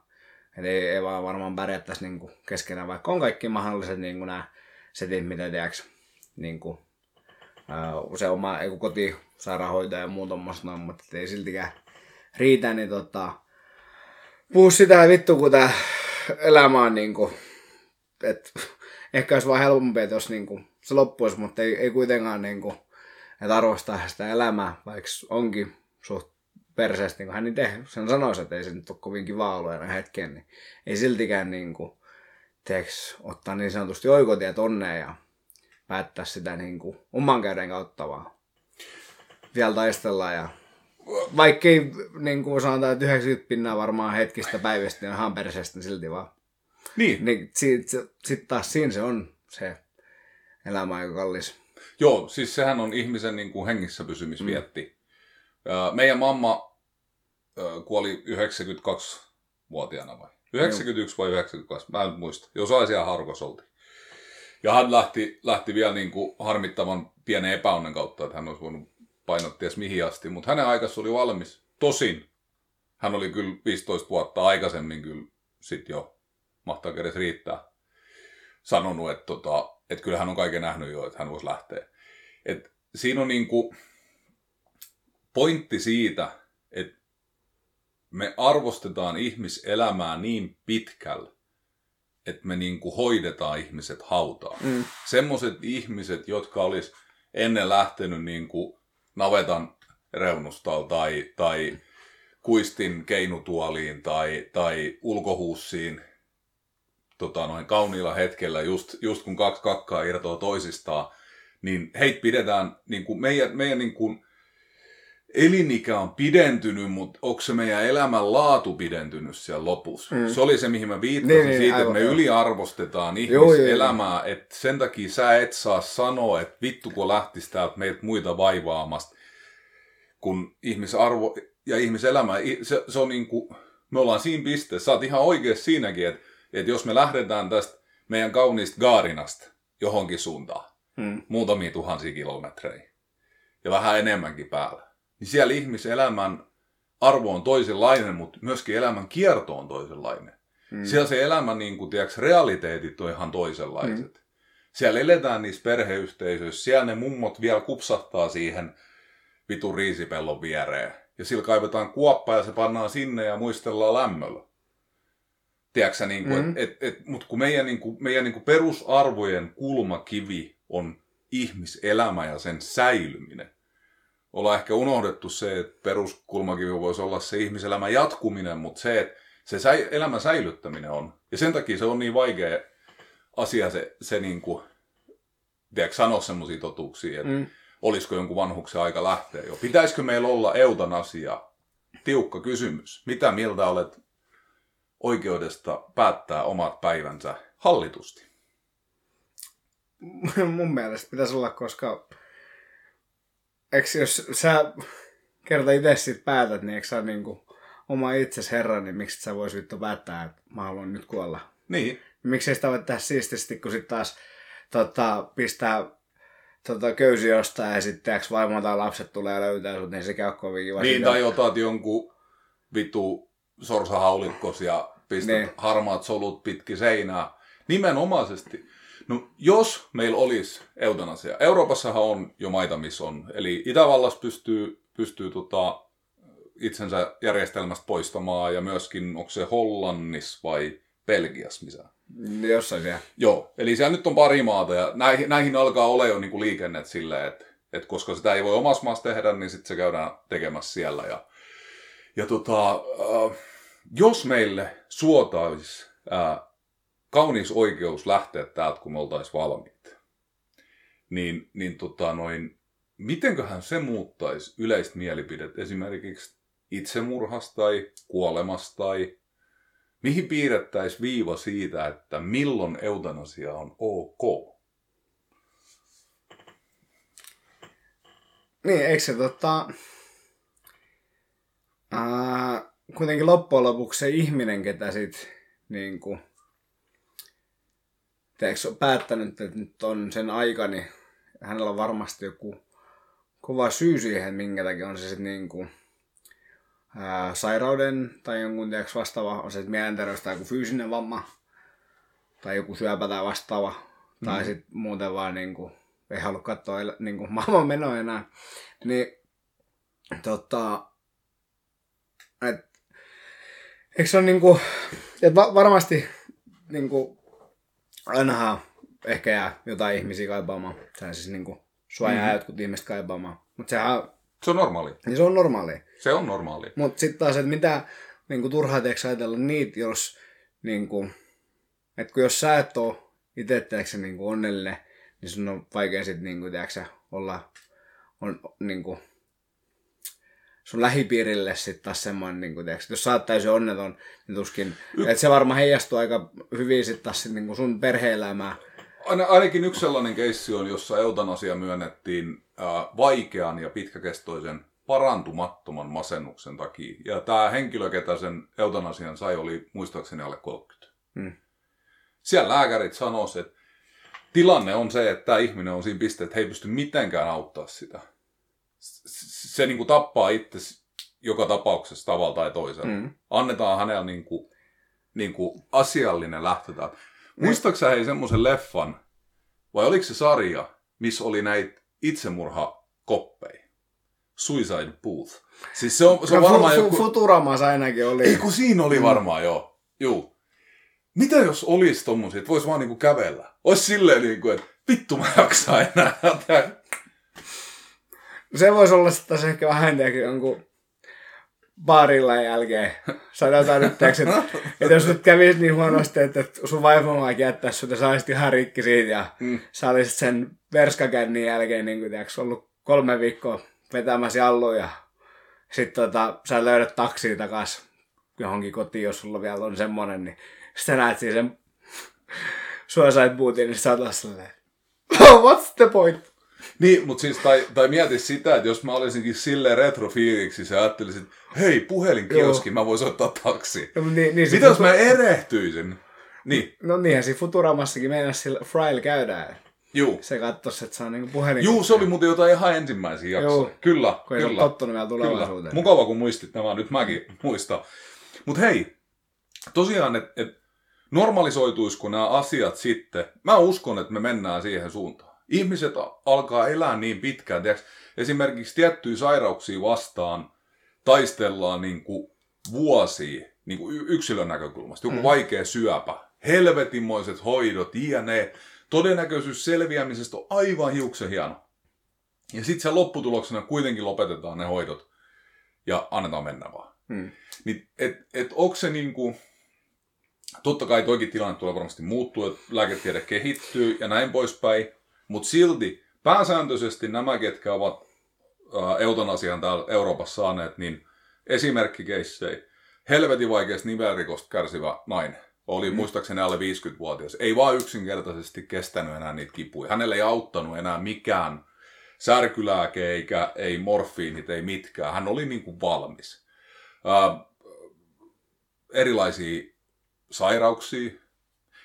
että ei, ei vaan varmaan pärjättäisi niin kuin keskenään, vaikka on kaikki mahdolliset niin kuin nämä setit, mitä tiedätkö, niin kuin, ää, se oma joku kotisairaanhoitaja ja muu tommoista noin, mutta et ei siltikään riitä, niin tota, puhu sitä vittu, kun tää elämä on niinku, et, ehkä olisi vaan helpompi, että jos niinku, se loppuisi, mutta ei, ei kuitenkaan niinku, että arvostaa sitä elämää, vaikka onkin suht perseestä, niin kuin hän itse sen sanoisi, että ei se nyt ole kovin kiva ollut enää hetken, niin ei siltikään niinku, teeks, ottaa niin sanotusti oikotiet onneen ja päättää sitä niinku oman käden kautta vaan. Vielä taistellaan ja vaikkei niin kuin sanotaan, että 90 pinnaa varmaan hetkistä päivästä niin on ihan perseestä, niin silti vaan. Niin, Niin sitten sit taas siinä se on se elämä aika kallis. Joo, siis sehän on ihmisen niin kuin hengissä pysymisvietti. Mm. Meidän mamma kuoli 92-vuotiaana vai? 91 vai 92, mä en muista. Jos aisia harvas oltiin. Ja hän lähti, lähti vielä niin kuin harmittavan pienen epäonnen kautta, että hän olisi voinut painaa ties mihin asti, mutta hänen aikansa oli valmis. Tosin hän oli kyllä 15 vuotta aikaisemmin kyllä sit jo, mahtaa edes riittää, sanonut, että, tota, että kyllä hän on kaiken nähnyt jo, että hän voisi lähteä. Et siinä on niin kuin pointti siitä, että me arvostetaan ihmiselämää niin pitkällä, että me niin kuin hoidetaan ihmiset hautaan. Mm. Semmoiset ihmiset, jotka olisi ennen lähtenyt niin kuin navetan reunustalla tai, tai kuistin keinutuoliin tai, tai ulkohuussiin tota, noin kauniilla hetkellä, just, just kun kaksi kakkaa irtoaa toisistaan, niin heitä pidetään, niin kuin meidän, meidän niin kuin, elinikä on pidentynyt, mutta onko se meidän elämän laatu pidentynyt siellä lopussa? Mm. Se oli se, mihin mä viittasin niin, niin, siitä, aivan, että me yliarvostetaan ihmiselämää, että sen takia sä et saa sanoa, että vittu kun lähtisi täältä meiltä muita vaivaamasta, kun ihmisarvo ja ihmiselämä, se, se on niin kuin, me ollaan siinä pisteessä, sä oot ihan oikeassa siinäkin, että, että jos me lähdetään tästä meidän kauniista Gaarinasta johonkin suuntaan, mm. muutamia tuhansia kilometrejä, ja vähän enemmänkin päällä, niin siellä ihmiselämän arvo on toisenlainen, mutta myöskin elämän kierto on toisenlainen. Mm. Siellä se elämän niin kuin, tiedätkö, realiteetit on ihan toisenlaiset. Mm. Siellä eletään niissä perheyhteisöissä, siellä ne mummot vielä kupsahtaa siihen vitun riisipellon viereen. Ja sillä kaivetaan kuoppa ja se pannaan sinne ja muistellaan lämmöllä. Tiedätkö niin kuin, mm. et, et, mutta kun meidän, niin kuin, meidän niin kuin perusarvojen kulmakivi on ihmiselämä ja sen säilyminen, ollaan ehkä unohdettu se, että peruskulmakivi voisi olla se ihmiselämän jatkuminen, mutta se, että se säi, elämän säilyttäminen on. Ja sen takia se on niin vaikea asia se, se niin kuin, tiedätkö, sanoa semmoisia totuuksia, että mm. olisiko jonkun vanhuksen aika lähteä jo. Pitäisikö meillä olla eutanasia? Tiukka kysymys. Mitä mieltä olet oikeudesta päättää omat päivänsä hallitusti? Mun mielestä pitäisi olla, koska eikö jos sä kerta itse sit päätät, niin eikö sä niinku oma itses herra, niin miksi sä vois vittu päättää, että mä haluan nyt kuolla? Niin. Miksi sitä voi tehdä siististi, kun sit taas tota, pistää tota, köysi jostain ja sitten vaimo tai lapset tulee ja löytää sut, niin se käy kovin kiva. Niin, tai otat jonkun vitu sorsahaulikkos ja pistät niin. harmaat solut pitki seinää. Nimenomaisesti. No, jos meillä olisi eutanasia, Euroopassahan on jo maita, missä on. Eli Itävallassa pystyy, pystyy tota, itsensä järjestelmästä poistamaan ja myöskin, onko se Hollannissa vai Belgiassa missä? Jossain siellä. Joo, eli siellä nyt on pari maata ja näihin, näihin alkaa olla jo niin liikennet silleen, että, että koska sitä ei voi omassa maassa tehdä, niin sitten se käydään tekemässä siellä. Ja, ja tota, äh, jos meille suotaisi äh, kaunis oikeus lähteä täältä, kun me oltaisiin valmiit. Niin, niin tota noin, mitenköhän se muuttaisi yleistä mielipidet esimerkiksi itsemurhasta tai kuolemasta tai mihin piirrettäisiin viiva siitä, että milloin eutanasia on ok? Niin, eikö se tota... Ää, kuitenkin loppujen lopuksi se ihminen, ketä sit niin kuin, tiedätkö, päättänyt, että nyt on sen aika, niin hänellä on varmasti joku kova syy siihen, minkä takia on se sitten niin kuin, ää, sairauden tai jonkun tiedätkö, vastaava, on se mielenterveys tai joku fyysinen vamma tai joku syöpä tai vastaava. Mm. Tai sitten muuten vaan niin kuin, ei halua katsoa niin kuin, maailman menoa enää. Niin tota, et, eikö se ole niin kuin, että va- varmasti niin kuin, ainahan ehkä jää jotain ihmisiä kaipaamaan. Sehän siis niinku sua jää mm-hmm. jotkut ihmiset kaipaamaan. Mutta sehän... Se on normaali. Niin se on normaali. Se on normaali. Mutta sitten taas, että mitä niinku, turhaa teeksi ajatella niitä, jos niinku, että kun jos sä et ole itse teeksi, niinku, onnellinen, niin sun on vaikea sitten niinku, teeksi, olla on, niinku, sun lähipiirille sitten taas semmoinen, niin kuin, tiiäks, jos sä oot täysin onneton, niin tuskin, että se varmaan heijastuu aika hyvin sitten taas sit, niin sun perhe-elämää. Aina, ainakin yksi sellainen keissi on, jossa eutanasia myönnettiin äh, vaikean ja pitkäkestoisen parantumattoman masennuksen takia. Ja tämä henkilö, ketä sen eutanasian sai, oli muistaakseni alle 30. Hmm. Siellä lääkärit sanoisivat, että tilanne on se, että tämä ihminen on siinä pisteessä, että he ei pysty mitenkään auttaa sitä. Se niin kuin tappaa itse joka tapauksessa tavalla tai toisella. Mm. Annetaan hänellä niin kuin, niin kuin asiallinen lähtötää. Muistaaksä hei semmoisen leffan, vai oliko se sarja, missä oli näitä itsemurhakoppeja? Suicide Booth. Siis se on, se on No, varmaan fu- joku... Futuramassa ainakin oli. Ei kun siinä oli varmaan joo. Juu. Mitä jos olisi tommosia, että vois vaan niinku kävellä? Ois silleen niinku, että vittu mä jaksaa enää. Se voisi olla sitten taas ehkä vähän tiedätkö, jonkun baarilla jälkeen. Sanotaan nyt, tiedätkö, että, että jos nyt kävisi niin huonosti, että sun vaimo vaikka jättäisi sut ja sä olisit ihan rikki siitä ja Mm. sä olisit sen verskakännin jälkeen niin kuin, tiedätkö, ollut kolme viikkoa vetämässä jalluun ja sitten tota, sä löydät taksiin takas johonkin kotiin, jos sulla vielä on semmonen, niin sitten sä näet siinä sen suicide bootin, niin sä oot silleen, what's the point? Niin, mutta siis, tai, tai mieti sitä, että jos mä olisinkin silleen retrofiiliksi, sä ajattelisit, hei, puhelinkioski, mä voisin ottaa taksi. No, niin, niin Mitä jos mä erehtyisin? Niin, No niinhän siinä Futuramassakin mennä sillä Frail käydään. juu. Se katsoisi, että se on niinku puhelin. Juu, se oli muuten jotain ihan ensimmäisiä jaksoja. Juu. Kyllä, Kun kyllä. tottunut vielä Kyllä. tulevaisuuteen. Mukava, kun muistit nämä. Nyt mäkin muistan. Mutta hei, tosiaan, että et normalisoituisiko nämä asiat sitten, mä uskon, että me mennään siihen suuntaan. Ihmiset alkaa elää niin pitkään. Tiiäks, esimerkiksi tiettyjä sairauksia vastaan taistellaan niin kuin vuosia niin kuin yksilön näkökulmasta. Joku mm. vaikea syöpä, helvetinmoiset hoidot, jne. Todennäköisyys selviämisestä on aivan hiuksen hieno. Ja sitten se lopputuloksena kuitenkin lopetetaan ne hoidot ja annetaan mennä vaan. Hmm. Niin, et, et onko se niinku, totta kai toikin tilanne tulee varmasti muuttuu, että lääketiede kehittyy ja näin poispäin, mutta silti pääsääntöisesti nämä, ketkä ovat ää, eutanasian täällä Euroopassa saaneet, niin esimerkkikeissei, helvetin vaikeasta nivelrikosta kärsivä nainen, oli mm. muistaakseni alle 50-vuotias, ei vaan yksinkertaisesti kestänyt enää niitä kipuja. Hänelle ei auttanut enää mikään särkylääke eikä ei morfiinit, ei mitkään. Hän oli niin kuin valmis. Ää, erilaisia sairauksia.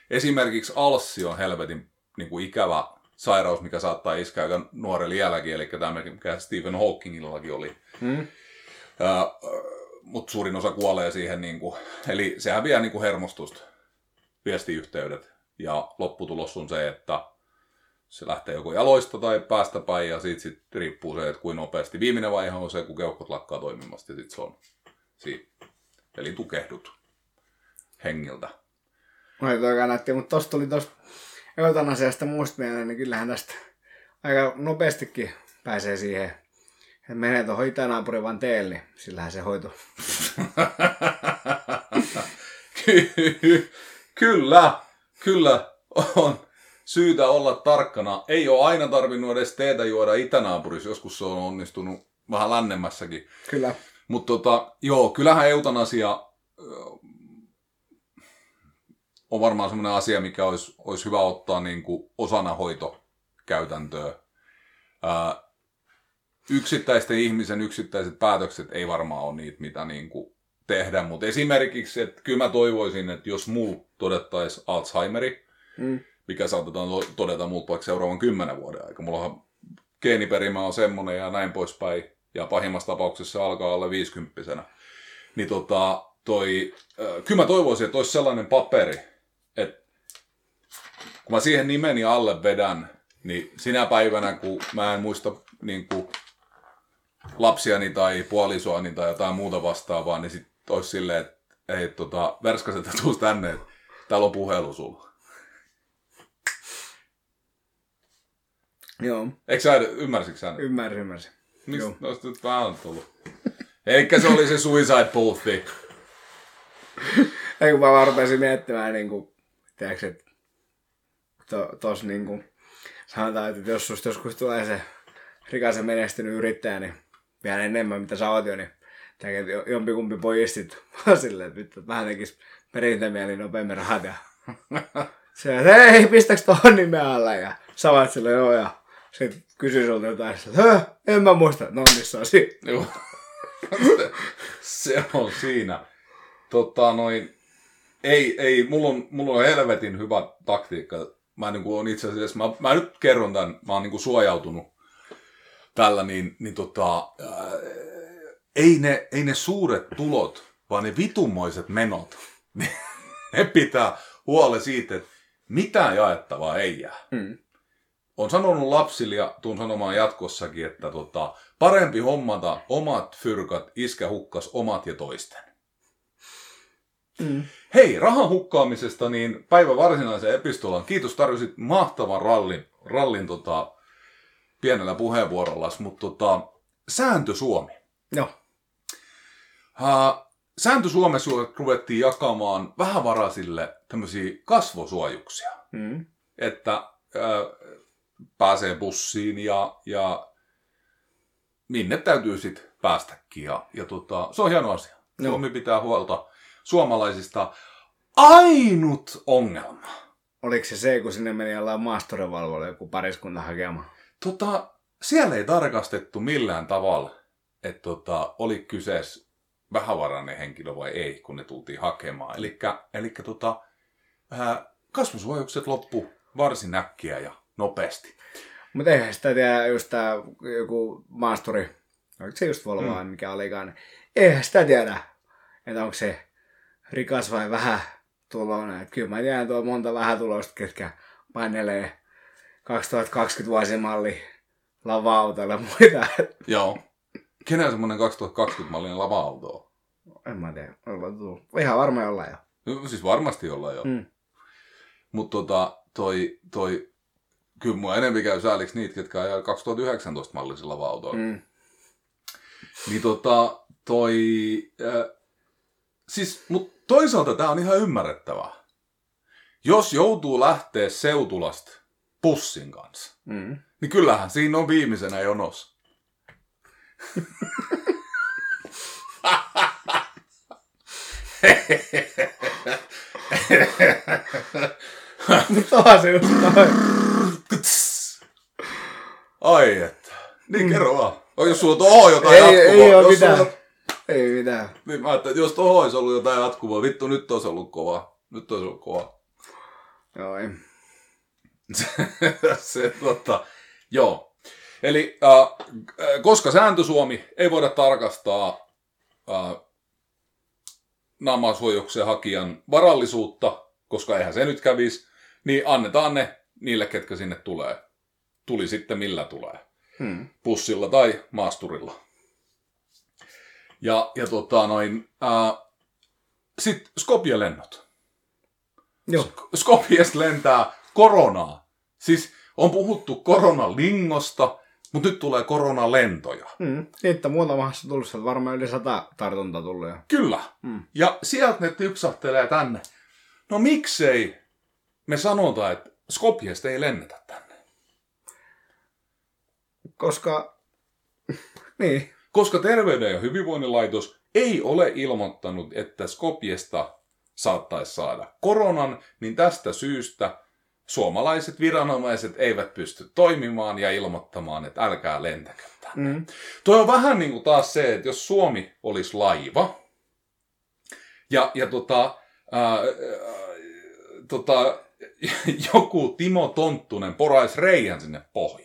Esimerkiksi alssi on helvetin niin kuin ikävä sairaus, mikä saattaa iskeä aika nuorelle iälläkin, eli tämä, mikä Stephen Hawkingillakin oli. Hmm? Mutta suurin osa kuolee siihen, niin kuin, eli sehän vie niin kuin hermostusta, viestiyhteydet, ja lopputulos on se, että se lähtee joko jaloista tai päästä päin, ja siitä sit riippuu se, että kuinka nopeasti. Viimeinen vaihe on se, kun keuhkot lakkaa toimimasta, ja sitten se on siinä. Eli tukehdut hengiltä. Oi toi kannatti, mutta tosta tuli tosta eutanasiasta muista mieleen, niin kyllähän tästä aika nopeastikin pääsee siihen, että menee tuohon itänaapurin vaan teelle, niin sillähän se hoito. Ky- kyllä, kyllä on syytä olla tarkkana. Ei ole aina tarvinnut edes teetä juoda itänaapurissa, joskus se on onnistunut vähän lännemmässäkin. Kyllä. Mutta tota, joo, kyllähän eutanasia on varmaan semmoinen asia, mikä olisi, olisi hyvä ottaa niin kuin osana hoitokäytäntöä. Ää, yksittäisten ihmisen yksittäiset päätökset ei varmaan ole niitä, mitä niin kuin tehdä, mutta esimerkiksi, että kyllä mä toivoisin, että jos mulla todettaisiin Alzheimeri, Mm. mikä saatetaan to- todeta muut vaikka seuraavan kymmenen vuoden aika. Mullahan geeniperimä on semmonen ja näin poispäin. Ja pahimmassa tapauksessa se alkaa olla 50 Niin tota, toi, äh, kyllä mä toivoisin, että olisi sellainen paperi, kun mä siihen nimeni alle vedän, niin sinä päivänä, kun mä en muista niin kuin, lapsiani tai puolisoani tai jotain muuta vastaavaa, niin sit olisi silleen, että ei, tota, verskaset, tuus tänne, että täällä on puhelu sulla. Joo, Eikö sä, ymmärsitkö sä? ymmärsin, ymmärsin. Miksi Joo. noista nyt vähän tullut? Eikä se oli se Suicide Boothi. Ei kun mä vaan rupesin miettimään, niin kuin, tiedätkö, että to, tos niin kuin, sanotaan, että jos susta joskus tulee se rikas ja menestynyt yrittäjä, niin vielä enemmän mitä sä oot jo, niin jo- jompikumpi pojistit vaan silleen, että vittu, vähän tekis perintämieli nopeammin rahat ja se, että hei, pistäks tohon nimen alle ja sä oot silleen, joo ja sit kysy sulta jotain, että "Hö, en mä muista, no niin se on siinä. Se on siinä. Tota noin, ei, ei, mulla on, mulla on helvetin hyvä taktiikka mä niin kuin on itse asiassa, mä, mä nyt kerron tämän, mä oon niin kuin suojautunut tällä, niin, niin tota, ää, ei, ne, ei ne suuret tulot, vaan ne vitummoiset menot, niin ne pitää huole siitä, että mitään jaettavaa ei jää. Mm. On sanonut lapsille ja tuun sanomaan jatkossakin, että tota, parempi hommata omat fyrkat, iskä hukkas omat ja toisten. Mm. Hei, rahan hukkaamisesta, niin päivän varsinaisen epistolan. Kiitos, tarjosit mahtavan rallin, rallin tota, pienellä puheenvuorolla, mutta tota, sääntö Suomi. Joo. Uh, sääntö Suomessa ruvettiin jakamaan vähävaraisille tämmöisiä kasvosuojuksia, Mm. että uh, pääsee bussiin ja, ja minne täytyy sitten päästäkin. Ja, ja tota, se on hieno asia. Joo. Suomi pitää huolta suomalaisista. Ainut ongelma. Oliko se se, kun sinne meni jollain maastorevalvolla joku pariskunta hakemaan? Tota, siellä ei tarkastettu millään tavalla, että tota, oli kyseessä vähävarainen henkilö vai ei, kun ne tultiin hakemaan. Eli tota, ää, kasvosuojukset loppu varsin äkkiä ja nopeasti. Mutta eihän sitä tiedä, just tää joku maasturi, oliko se just Volvo Mm. mikä olikaan, niin eihän sitä tiedä, että onko se rikas vai vähän tuloinen. Et kyllä mä tiedän tuo monta vähän tulosta, ketkä painelee 2020 vuosimalli lava-autolla ja muita. Joo. Kenellä semmoinen 2020-mallinen lava-auto on? en mä tiedä, ollaan tullut. Ihan varma jollain jo. No, siis varmasti ollaan jo. Mm. Mutta tota, toi, toi, kyllä mua enemmän käy sääliksi niitä, ketkä ajaa 2019 mallisilla lava-autoilla. Mm. Niin tota, toi... Äh, siis, mut toisaalta tää on ihan ymmärrettävää. Jos joutuu lähteä Seutulasta pussin kanssa, Mm. niin kyllähän siinä on viimeisenä jonos. Mutta onhan se just. Ai että. Niin kerro vaan. O, jos sulla on jotain Ei, jatkuvaa. ei oo jos mitään. sulla- Ei mitään. Niin mä ajattelin, että jos tohon olisi ollut jotain jatkuvaa, vittu nyt olisi ollut kova. Nyt olisi ollut kova. Joo, ei. se, tota, joo. Eli äh, koska sääntö Suomi ei voida tarkastaa äh, naamasuojuksen hakijan varallisuutta, koska eihän se nyt kävisi, niin annetaan ne niille, ketkä sinne tulee. Tuli sitten millä tulee. Hmm. Bussilla tai maasturilla. Ja, ja tota noin, äh, sitten Skopje-lennot. Joo. Skopjesta lentää koronaa. Siis on puhuttu koronalingosta, mutta nyt tulee koronalentoja. Mm. Niitä muutamassa tullut, sieltä varmaan yli sata tartuntaa tullut jo. Kyllä. Mm. Ja sieltä ne typsahtelee tänne. No miksei me sanota, että Skopjesta ei lennetä tänne? Koska, niin, Koska Terveyden ja hyvinvoinnin laitos ei ole ilmoittanut, että Skopjesta saattaisi saada koronan, niin tästä syystä suomalaiset viranomaiset eivät pysty toimimaan ja ilmoittamaan, että älkää lentäkö tänne. mm. Toi on vähän niin kuin taas se, että jos Suomi olisi laiva ja, ja tota, ää, ää, tota, joku Timo Tonttunen poraisi reijän sinne pohjaan.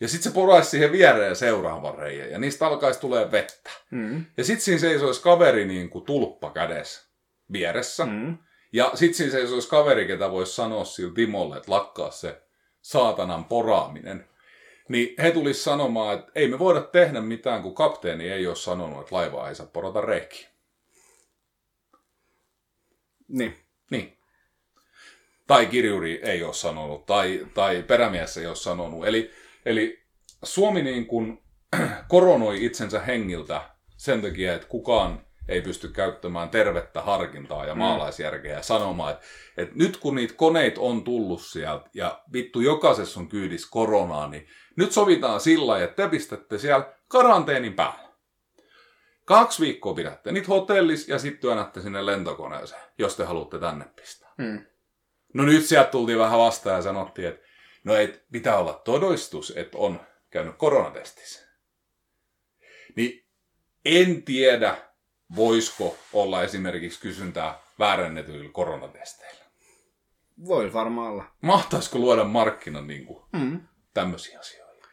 Ja sitten se poraisi siihen viereen seuraavan reijän ja niistä alkaisi tulee vettä. Mm. Ja sitten siinä seisoisi kaveri niin kuin tulppa kädessä vieressä. Mm. Ja sitten siinä seisoisi kaveri, ketä voisi sanoa sille Timolle, että lakkaa se saatanan poraaminen. Niin he tulisi sanomaan, että ei me voida tehdä mitään, kun kapteeni ei ole sanonut, että laivaa ei saa porata reikiä. Niin. Niin. Tai kirjuri ei ole sanonut, tai, tai perämies ei ole sanonut. Eli, eli Suomi niin kuin koronoi itsensä hengiltä sen takia, että kukaan ei pysty käyttämään tervettä harkintaa ja maalaisjärkeä ja sanomaan, että, että nyt kun niitä koneita on tullut sieltä ja vittu jokaisessa on kyydis koronaa, niin nyt sovitaan sillä että te pistätte siellä karanteenin päällä. Kaksi viikkoa pidätte niitä hotellis ja sitten työnnätte sinne lentokoneeseen, jos te haluatte tänne pistää. Mm. No nyt sieltä tultiin vähän vastaan ja sanottiin, että no ei, pitää olla todistus, että on käynyt koronatestissä. Niin en tiedä, voisiko olla esimerkiksi kysyntää väärännetyillä koronatesteillä. Voi varmaan olla. Mahtaisiko luoda markkinan niin kuin, Mm. tämmöisiä asioita?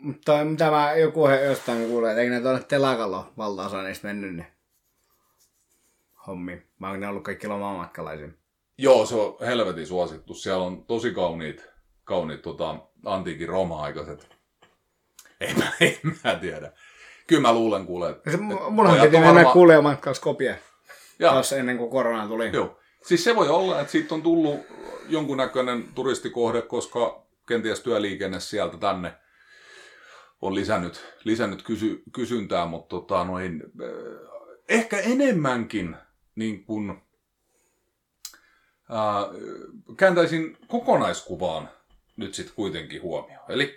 Mutta mitä mä joku he- jostain kuulee, että eikö ne tuonne telakalla valtaosa niistä mennyt ne hommi. Mä oon ne ollut kaikki lomamatkalaisia. Joo, se on helvetin suosittu. Siellä on tosi kauniit, kauniit tota, antiikin Rooma-aikaiset. Ei mä, ei mä tiedä. Kyllä mä luulen kuule. että- pojat piti on mennä kuulijamatkalla Skopje, Joo, taas ennen kuin korona tuli. joo. Siis se voi olla, että siitä on tullut jonkunnäköinen turistikohde, koska kenties työliikenne sieltä tänne on lisännyt, lisännyt kysy, kysyntää, mutta tota, noin, äh, ehkä enemmänkin niin kuin, äh, kääntäisin kokonaiskuvaan nyt sitten kuitenkin huomioon. Eli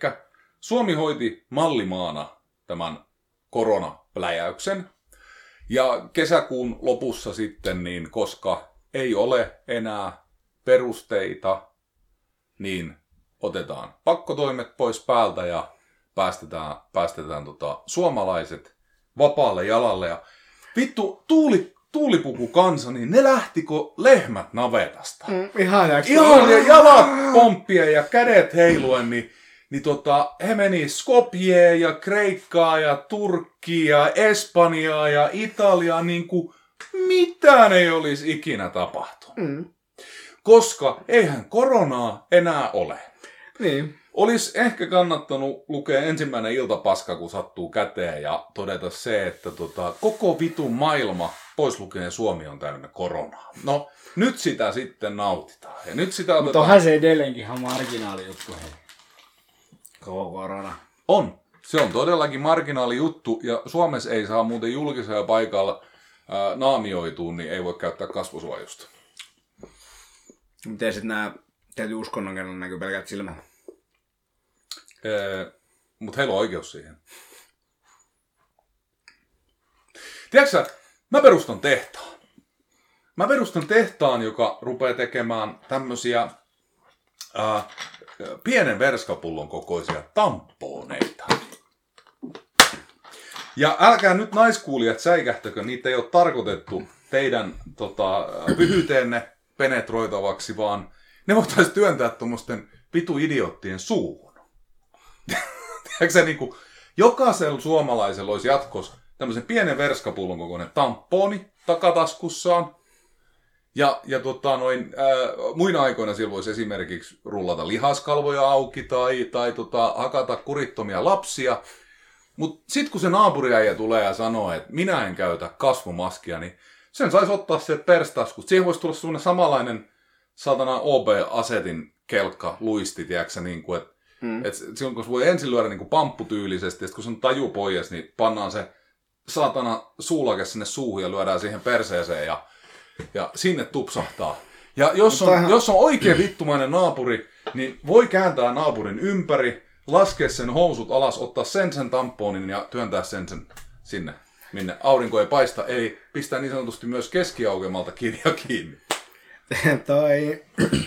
Suomi hoiti mallimaana tämän koronapläjäyksen. Ja kesäkuun lopussa sitten, niin koska ei ole enää perusteita, niin otetaan pakkotoimet pois päältä ja päästetään, päästetään tota suomalaiset vapaalle jalalle. Ja vittu, tuuli, tuulipuku kansa, niin ne lähtikö lehmät navetasta? Mm, ihan Ihan ja jalat pomppien ja kädet heiluen, niin, niin tota, he meni Skopjeen ja Kreikkaa ja Turkkia ja Espanjaa ja Italiaa niin kuin mitään ei olisi ikinä tapahtunut. Mm. Koska eihän koronaa enää ole. Niin. Olisi ehkä kannattanut lukea ensimmäinen iltapaska, kun sattuu käteen ja todeta se, että tota, koko vitun maailma, pois lukien Suomi, on täynnä koronaa. No, nyt sitä sitten nautitaan. Ja nyt sitä Mutta otetaan... onhan se edelleenkin ihan marginaali juttu. Hei. Koko korona. On. Se on todellakin marginaali juttu, ja Suomessa ei saa muuten julkisella paikalla ää, naamioitua, niin ei voi käyttää kasvosuojusta. Miten sitten nämä täytyy uskonnon näkyy pelkät silmät? Mutta heillä on oikeus siihen. Tiedätkö mä perustan tehtaan. Mä perustan tehtaan, joka rupeaa tekemään tämmösiä ää, pienen verskapullon kokoisia tamponeita. Ja älkää nyt naiskuulijat säikähtäkö, niitä ei ole tarkoitettu teidän tota, pyhyyteenne penetroitavaksi, vaan ne voitaisiin työntää tuommoisten pitu idioottien suuhun. Tiedätkö niin kuin, jokaisella suomalaisella olisi jatkossa tämmöisen pienen verskapullon kokoinen tamponi takataskussaan. Ja, ja tota, noin, ää, muina aikoina sillä voisi esimerkiksi rullata lihaskalvoja auki tai, tai tota, hakata kurittomia lapsia. Mutta sitten kun se naapuriäijä tulee ja sanoo, että minä en käytä kasvomaskia, niin sen saisi ottaa sieltä perstaskusta. Siihen voisi tulla sellainen samanlainen satana OB-asetin kelkka luisti, tiedätkö, niin kuin, että Mm. et silloin kun se voi ensin lyödä niin kuin pampputyylisesti, ja sit kun se on taju pois, niin pannaan se saatana suulake sinne suuhun ja lyödään siihen perseeseen ja, ja sinne tupsahtaa. Ja jos on, ihan- jos on oikein vittumainen naapuri, niin voi kääntää naapurin ympäri, laskea sen housut alas, ottaa sen sen tamponin ja työntää sen, sen sinne, minne aurinko ei paista. Eli pistää niin sanotusti myös keskiaukemalta kirja kiinni. toi...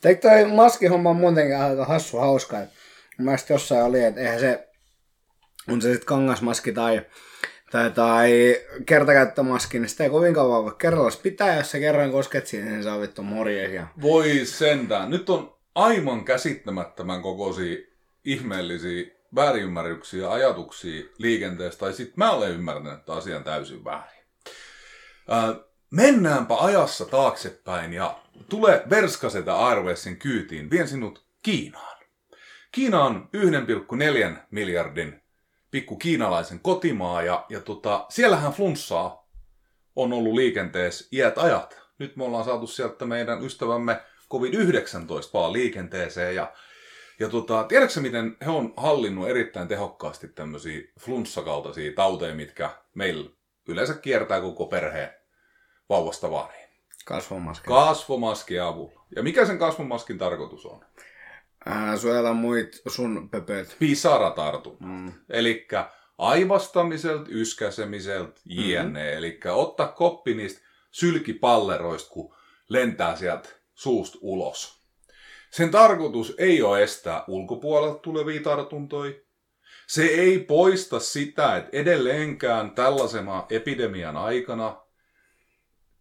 Teikö toi maskihomma on muutenkin aika hassu hauska. Mielestä jossain oli, että eihän se, on se sitten kangasmaski tai, tai, tai kertakäyttömaski, niin sitä ei kovin kauan voi kerrallaan pitää, jos sä kerran kosket siihen, niin on vittu morjes. Ja... Voi sentään. Nyt on aivan käsittämättömän kokoisia ihmeellisiä väärinymmärryksiä ja ajatuksia liikenteestä, tai sitten mä olen ymmärtänyt tämän asian täysin väärin. Ää, mennäänpä ajassa taaksepäin ja tule Verskasetä Airwaysin kyytiin, vien sinut Kiinaan. Kiina on 1,4 miljardin pikku kiinalaisen kotimaa ja, ja tota, siellähän flunssaa on ollut liikenteessä iät ajat. Nyt me ollaan saatu sieltä meidän ystävämme COVID-19 vaan liikenteeseen ja ja tota, tiedätkö miten he on hallinnut erittäin tehokkaasti tämmöisiä flunssakaltaisia tauteja, mitkä meillä yleensä kiertää koko perheen vauvasta vaariin? Kasvomaski. Kasvomaskin avulla. Ja mikä sen kasvomaskin tarkoitus on? Ää, suojella muit sun pöpöt. Pisaratartunta. Mm. Eli aivastamiselta, yskäsemiseltä, jne. Mm-hmm. Eli ottaa koppi niistä sylkipalleroista, kun lentää sieltä suusta ulos. Sen tarkoitus ei ole estää ulkopuolelta tulevia tartuntoja. Se ei poista sitä, että edelleenkään tällaisena epidemian aikana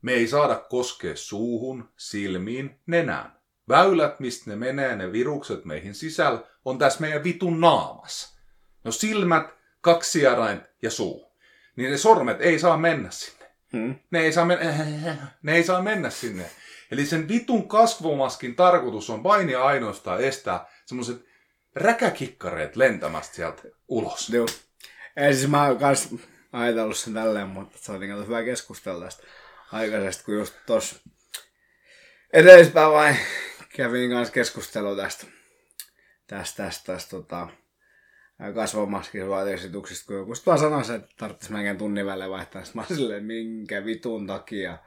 me ei saada koskea suuhun, silmiin, nenään. Väylät, mistä ne menee, ne virukset meihin sisällä, on tässä meidän vitun naamassa. No silmät, kaksi sierain ja suu. Niin ne sormet ei saa mennä sinne. Hmm. Ne ei saa, men- ne ei saa mennä sinne. Eli sen vitun kasvomaskin tarkoitus on vain ja ainoastaan estää semmoiset räkäkikkareet lentämästä sieltä ulos. Joo. Ei siis mä oon kans ajatellut sen tälleen, mutta se on niin hyvä keskustella tästä aikaisesta, kun just tossa edellispäivän kävin kanssa keskustelua tästä, tästä, tästä, tästä tota, kasvomaskisuosituksista, kun joku vaan sanoi että tarvitsisi melkein tunnin välein vaihtaa. Sitten mä silleen, minkä vitun takia,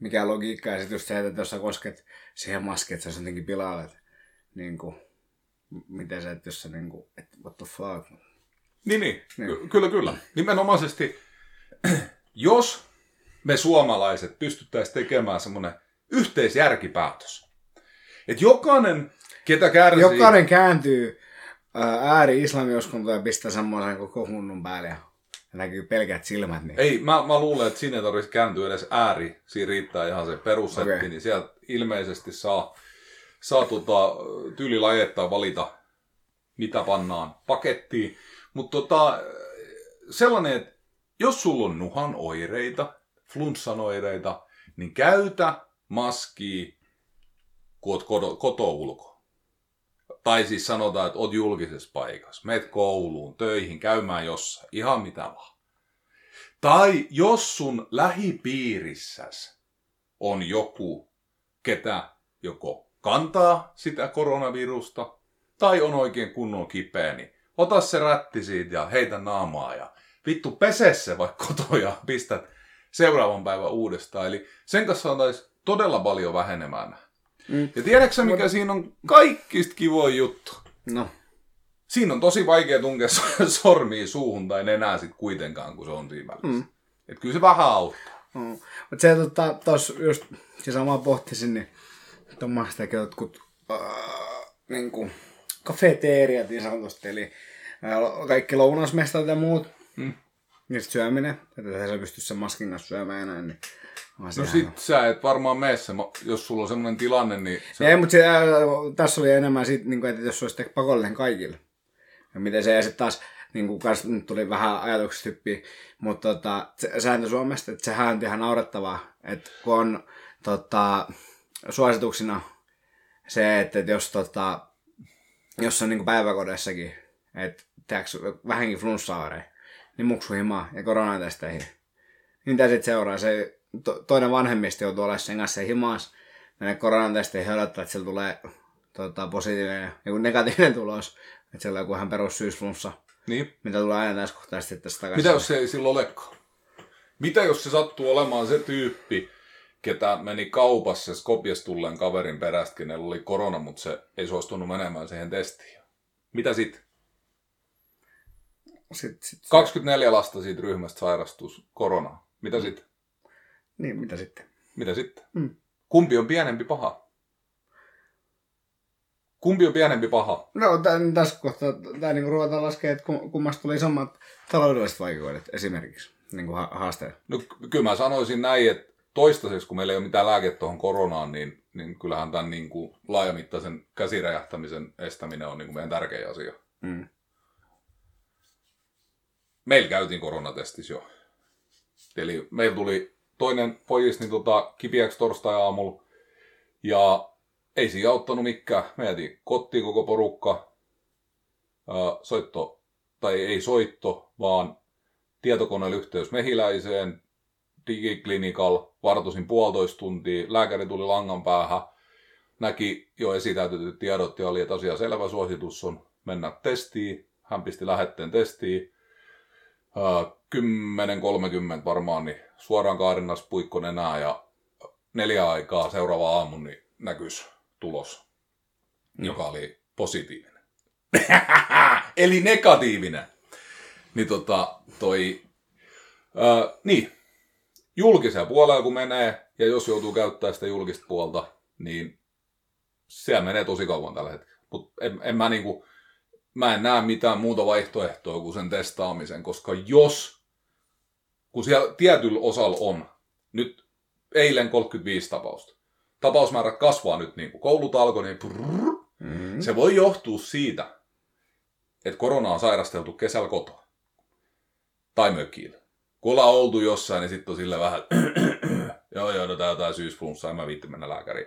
mikä logiikka, ja sitten just se, että jos sä kosket siihen maskiin, että on jotenkin pilalle, että niin kuin, miten se, että jos sä niin kuin, että what the fuck, Niin, niin. Ky- Kyllä, kyllä. Nimenomaisesti, jos me suomalaiset pystyttäisiin tekemään semmoinen yhteisjärkipäätös, että jokainen, ketä kärsii... Jokainen kääntyy ää, ääri-islamiuskontoon ja pistää semmoisen koko hunnun päälle ja näkyy pelkät silmät. Niin. Ei, mä, mä luulen, että sinne ei tarvitse kääntyä edes ääri. Siinä riittää ihan se perussetti, okay. niin sieltä ilmeisesti saa, saa tota, tyylilajetta valita, mitä pannaan pakettiin. Mutta tota, sellainen, että jos sulla on nuhan oireita, flunssan oireita, niin käytä maskia, kun oot koto, koto ulko. Tai siis sanotaan, että oot julkisessa paikassa, meet kouluun, töihin, käymään jossain, ihan mitä vaan. Tai jos sun lähipiirissäs on joku, ketä joko kantaa sitä koronavirusta, tai on oikein kunnon kipeä, niin ota se rätti siitä ja heitä naamaa ja vittu pese se vaikka kotoa ja pistät seuraavan päivän uudestaan. Eli sen kanssa saataisiin todella paljon vähenemään. Mm. Ja tiedätkö mikä siinä on kaikista kivoin juttu? No, Siinä on tosi vaikea tunkea sormia suuhun tai nenään sit kuitenkaan, kun se on siinä välissä. Mm. Et kyllä se vähän auttaa. no. Mutta se tota, tos just, se sama pohtisin, niin tuommoistakin jotkut äh, niinku, kafeteriat niin sanotusti, eli äh, kaikki lounasmestat ja muut, Mm. niin sit syöminen, että sä pysty sen maskin kanssa syömään enää, niin No sehän- sit sä et varmaan mene se, jos sulla on semmoinen tilanne, niin se, Ei, mutta se, ää, tässä oli enemmän siitä, niin kuin, että jos se olisi pakollinen kaikille. Ja miten se, ja sitten taas, niin kuin, kans, nyt tuli vähän ajatuksista hyppiä, mutta tota, sääntö Suomesta, että sehän on ihan naurettavaa, että kun on tota, suosituksina se, että, että jos, tota, jos on niin kuin päiväkodessakin, että tehdäänkö vähänkin flunssaoireja, niin muksu himaa ja koronatesteihin. Niin mitä sitten seuraa? Se to, toinen vanhemmista joutuu olemaan sen kanssa himas, mennä koronatesteihin ja odottaa, että sillä tulee tota, positiivinen ja joku negatiivinen tulos. Että siellä on joku ihan perus syysflunssa, niin. mitä tulee aina täyskohtaisesti tästä takaisin. Mitä jos se ei sillä olekaan? Mitä jos se sattuu olemaan se tyyppi, ketä meni kaupassa Skopjes tulleen kaverin perästä, kenellä oli korona, mutta se ei suostunut menemään siihen testiin. Mitä sitten? Sit, sit, 24 lasta siitä ryhmästä sairastus koronaan. Mitä sitten? Niin, mitä sitten? Mitä sitten? Mm. Kumpi on pienempi paha? Kumpi on pienempi paha? No tämän, tässä kohtaa tämä niin ruvetaan laskemaan, että kum- kummasta tuli isommat taloudelliset vaikeudet esimerkiksi niin kuin ha- haasteet. No ky- kyllä mä sanoisin näin, että toistaiseksi, kun meillä ei ole mitään lääkettä tuohon koronaan, niin, niin kyllähän tämän niin kuin laajamittaisen käsiräjähtämisen estäminen on niin kuin meidän tärkeä asia. Mm. Meillä käytiin koronatestissä jo. Eli meillä tuli toinen pojista niin tota, kipiäksi torstai-aamulla. Ja ei siinä auttanut mikään. Me jätiin kotiin koko porukka. Ää, soitto, tai ei soitto, vaan tietokoneella yhteys mehiläiseen, digiklinikal, vartosin puolitoista tuntia, lääkäri tuli langan päähän, näki jo esitäytetyt tiedot ja oli, että asia selvä suositus on mennä testiin. Hän pisti lähetteen testiin. Ää, 10.30 varmaan, niin suoraan kaarinnas puikko nenää ja neljä aikaa seuraava aamu niin näkys tulos, joka oli positiivinen. Eli negatiivinen. Niin tota, toi, ää, niin, julkiseen puolella kun menee, ja jos joutuu käyttämään sitä julkista puolta, niin siellä menee tosi kauan tällä hetkellä. Mutta en, en mä niinku, mä en näe mitään muuta vaihtoehtoa kuin sen testaamisen, koska jos, kun siellä tietyllä osalla on, nyt eilen 35 tapausta, tapausmäärät kasvaa nyt niin kuin koulut alkoi, niin prrr, Mm. se voi johtua siitä, että korona on sairasteltu kesällä kotoa. Tai mökillä. Kun ollaan oltu jossain, niin sitten on sillä vähän, joo joo, no tää jotain syysflunssaa, en mä viitti mennä lääkäriin.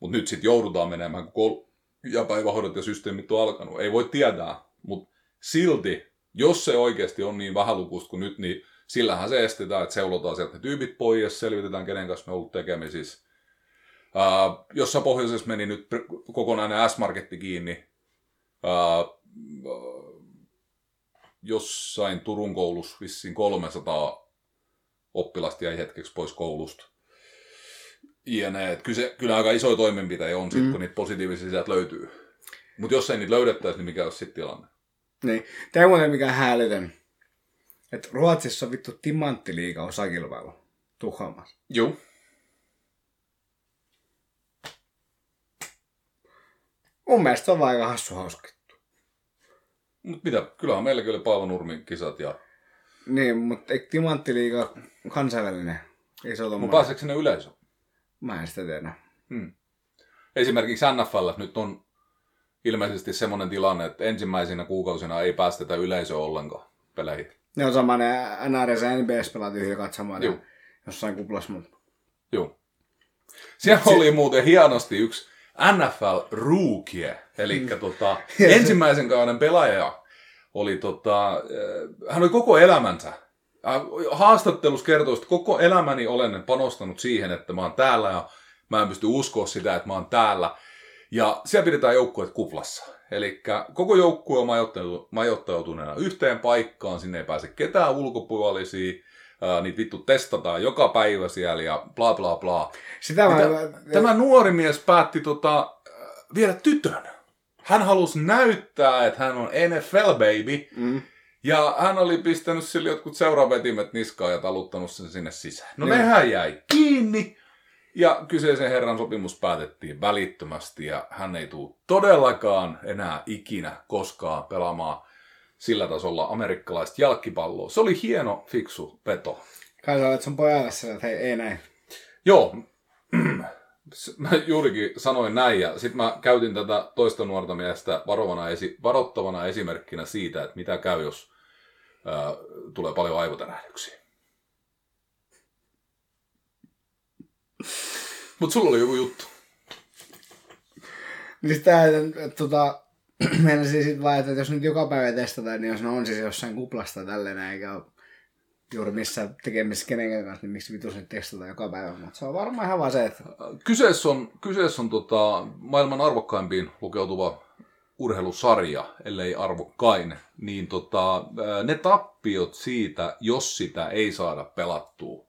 Mutta nyt sitten joudutaan menemään, kun koulu ja päivähoidot ja systeemit on alkanut. Ei voi tietää, mutta silti, jos se oikeasti on niin vähälukuista kuin nyt, niin sillähän se estetään, että seulotaan sieltä ne tyypit pois, selvitetään kenen kanssa me on ollut tekemisissä. Uh, jossain pohjoisessa meni nyt kokonainen S-marketti kiinni. Uh, jossain Turun koulussa vissiin 300 oppilasta jäi hetkeksi pois koulusta. Jne. Et kyllä, se, kyllä aika isoja toimenpiteitä on, sit, Mm. kun niitä positiivisia sieltä löytyy. Mutta jos ei niitä löydettäisi, niin mikä olisi sitten tilanne? Niin. Tämä ei muuten mikään Että Ruotsissa on vittu timanttiliiga osakilpailu. Tukholmassa. Joo. Mun mielestä se on vaan aika hassu hauska. Mutta mitä, kyllähän meilläkin oli Paavo Nurmin kisat ja... Niin, mutta eikö timanttiliiga kansainvälinen? Ei se ole Mutta pääseekö sinne yleisö? Mä en sitä tiedä. Hmm. Esimerkiksi NFL nyt on ilmeisesti semmoinen tilanne, että ensimmäisinä kuukausina ei päästetä yleisöä ollenkaan peleihin. Ne on sama, ne NRS ja NBS pelaat yhdellä katsomaan Joo. ne jossain kuplassa, mutta Joo. Siellä oli muuten hienosti yksi NFL rookie, eli Mm. tota, ensimmäisen kauden pelaaja oli tota, äh, hän oli koko elämänsä haastattelussa kertoi, että koko elämäni olen panostanut siihen, että mä oon täällä ja mä en pysty uskoa sitä, että mä oon täällä. Ja siellä pidetään joukkueet kuplassa. Eli koko joukkue on majoittautu- majoittautuneena yhteen paikkaan, sinne ei pääse ketään ulkopuolisia, ää, niitä vittu testataan joka päivä siellä ja bla bla bla. sitä mä... Tämä nuori mies päätti tota, viedä tytön. Hän halusi näyttää, että hän on NFL baby. Mm. Ja hän oli pistänyt sille jotkut seuraavetimet niskaan ja taluttanut sen sinne sisään. No Niin. nehän jäi kiinni. Ja kyseisen herran sopimus päätettiin välittömästi ja hän ei tule todellakaan enää ikinä koskaan pelaamaan sillä tasolla amerikkalaista jalkipalloa. Se oli hieno, fiksu peto. Kai sä olet sun pojalle sillä, että hei, ei näin. Joo, mä juurikin sanoin näin ja sitten mä käytin tätä toista nuorta miestä varovana esi- varoittavana esimerkkinä siitä, että mitä käy, jos ää, tulee paljon aivotärähdyksiä. Mutta sulla oli joku juttu. Että, että tota, meinasin sit vaan, että jos nyt joka päivä testataan, niin jos ne on siis jossain kuplasta tälleen, eikä ole juuri missään tekemisissä kenenkään kanssa, niin miksi vitus nyt testataan joka päivä. Mutta se on varmaan ihan vaan se, että Kyseessä on, kyseessä on tota, maailman arvokkaimpiin lukeutuva urheilusarja, ellei arvokkain, niin tota, ne tappiot siitä, jos sitä ei saada pelattua,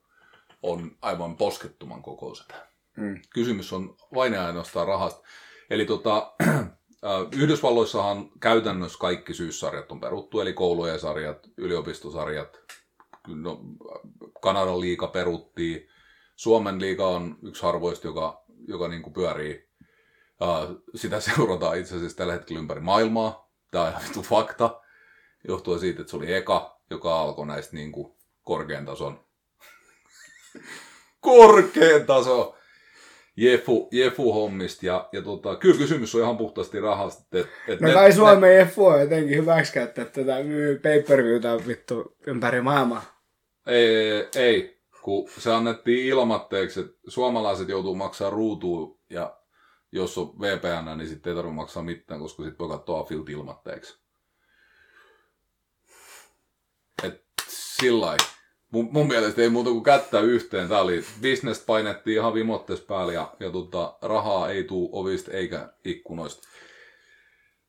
on aivan poskettoman kokoiset. mm, Kysymys on vain ja ainoastaan rahasta. Eli tota, ää, Yhdysvalloissahan käytännössä kaikki syyssarjat on peruttu, eli koulujen sarjat, yliopistosarjat, no, Kanadan liiga peruttiin, Suomen liiga on yksi harvoista, joka, joka niin kuin pyörii. Uh, sitä seurataan itse asiassa tällä hetkellä ympäri maailmaa. Tämä on ihan vittu fakta. Johtuen siitä, että se oli eka, joka alkoi näistä niin kuin korkean tason korkean taso jefu, jefu hommista. Ja, ja tota, kyllä kysymys on ihan puhtaasti rahasta. Et, et No kai Suomen FU on jotenkin hyväksikäyttää tätä pay per vittu ympäri maailmaa. Ei, ei, kun se annettiin ilmatteeksi, että suomalaiset joutuu maksaa ruutuun ja jos on VPN, niin sitten ei tarvitse maksaa mitään, koska sitten voi katsoa Filt ilmatteeksi. Et sillä lailla. Mun, mun mielestä ei muuta kuin kättä yhteen. Tää oli, business painettiin ihan vimottees päälle ja, ja tota, rahaa ei tuu ovista eikä ikkunoista.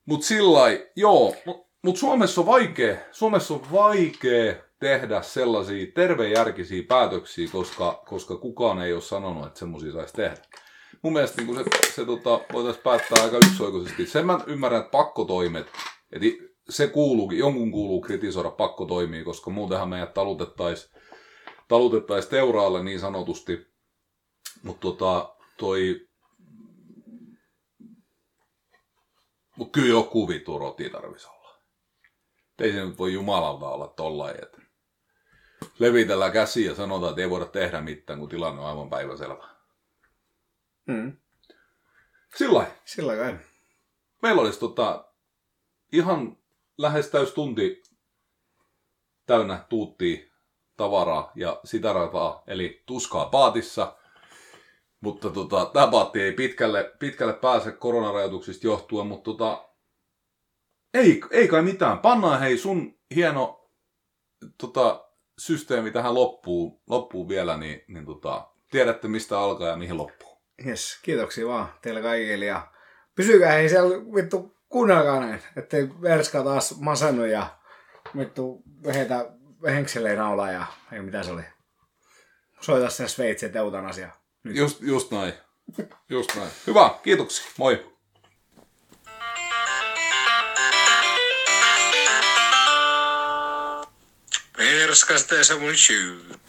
Mut sillä joo, mut, mut Suomessa on vaikea, Suomessa on vaikea tehdä sellaisia tervejärkisiä päätöksiä, koska, koska kukaan ei ole sanonut, että semmoisia saisi tehdä. Mun mielestä niin se, se tota, voitaisiin päättää aika yksioikoisesti. Sen mä ymmärrän, että pakkotoimet, että se kuuluu, jonkun kuuluu kritisoida pakkotoimia, koska muutenhan meidät talutettaisiin talutettais teuraalle niin sanotusti. Mutta tota, toi... Mut kyllä joku vitu roti tarvisi olla. Ei se nyt voi jumalalta olla tollain, että levitellään käsiä ja sanotaan, että ei voida tehdä mitään, kun tilanne on aivan päiväselvä. Mm. Sillä lailla. Sillä kai. meillä olisi tota, ihan lähes täys tunti täynnä tuuttia tavaraa ja sitä rataa, eli tuskaa paatissa. Mutta tota, tämä paatti ei pitkälle, pitkälle pääse koronarajoituksista johtuen, mutta tota, ei, ei kai mitään. Pannaan hei sun hieno tota, systeemi tähän loppuun, loppuun vielä, niin, niin tota, tiedätte mistä alkaa ja mihin loppuu. Jes, kiitoksia vaan teille kaikille ja pysykää hei siellä vittu kuunnelkaa näin, ettei Verska taas masannut ja vittu heitä henkseleen naulaa ja ei mitä se oli. Soita sen Sveitsi ja eutanasia. Nyt. Just, just näin. Just näin. Hyvä, kiitoksia. Moi. Perskasteessa mun syy.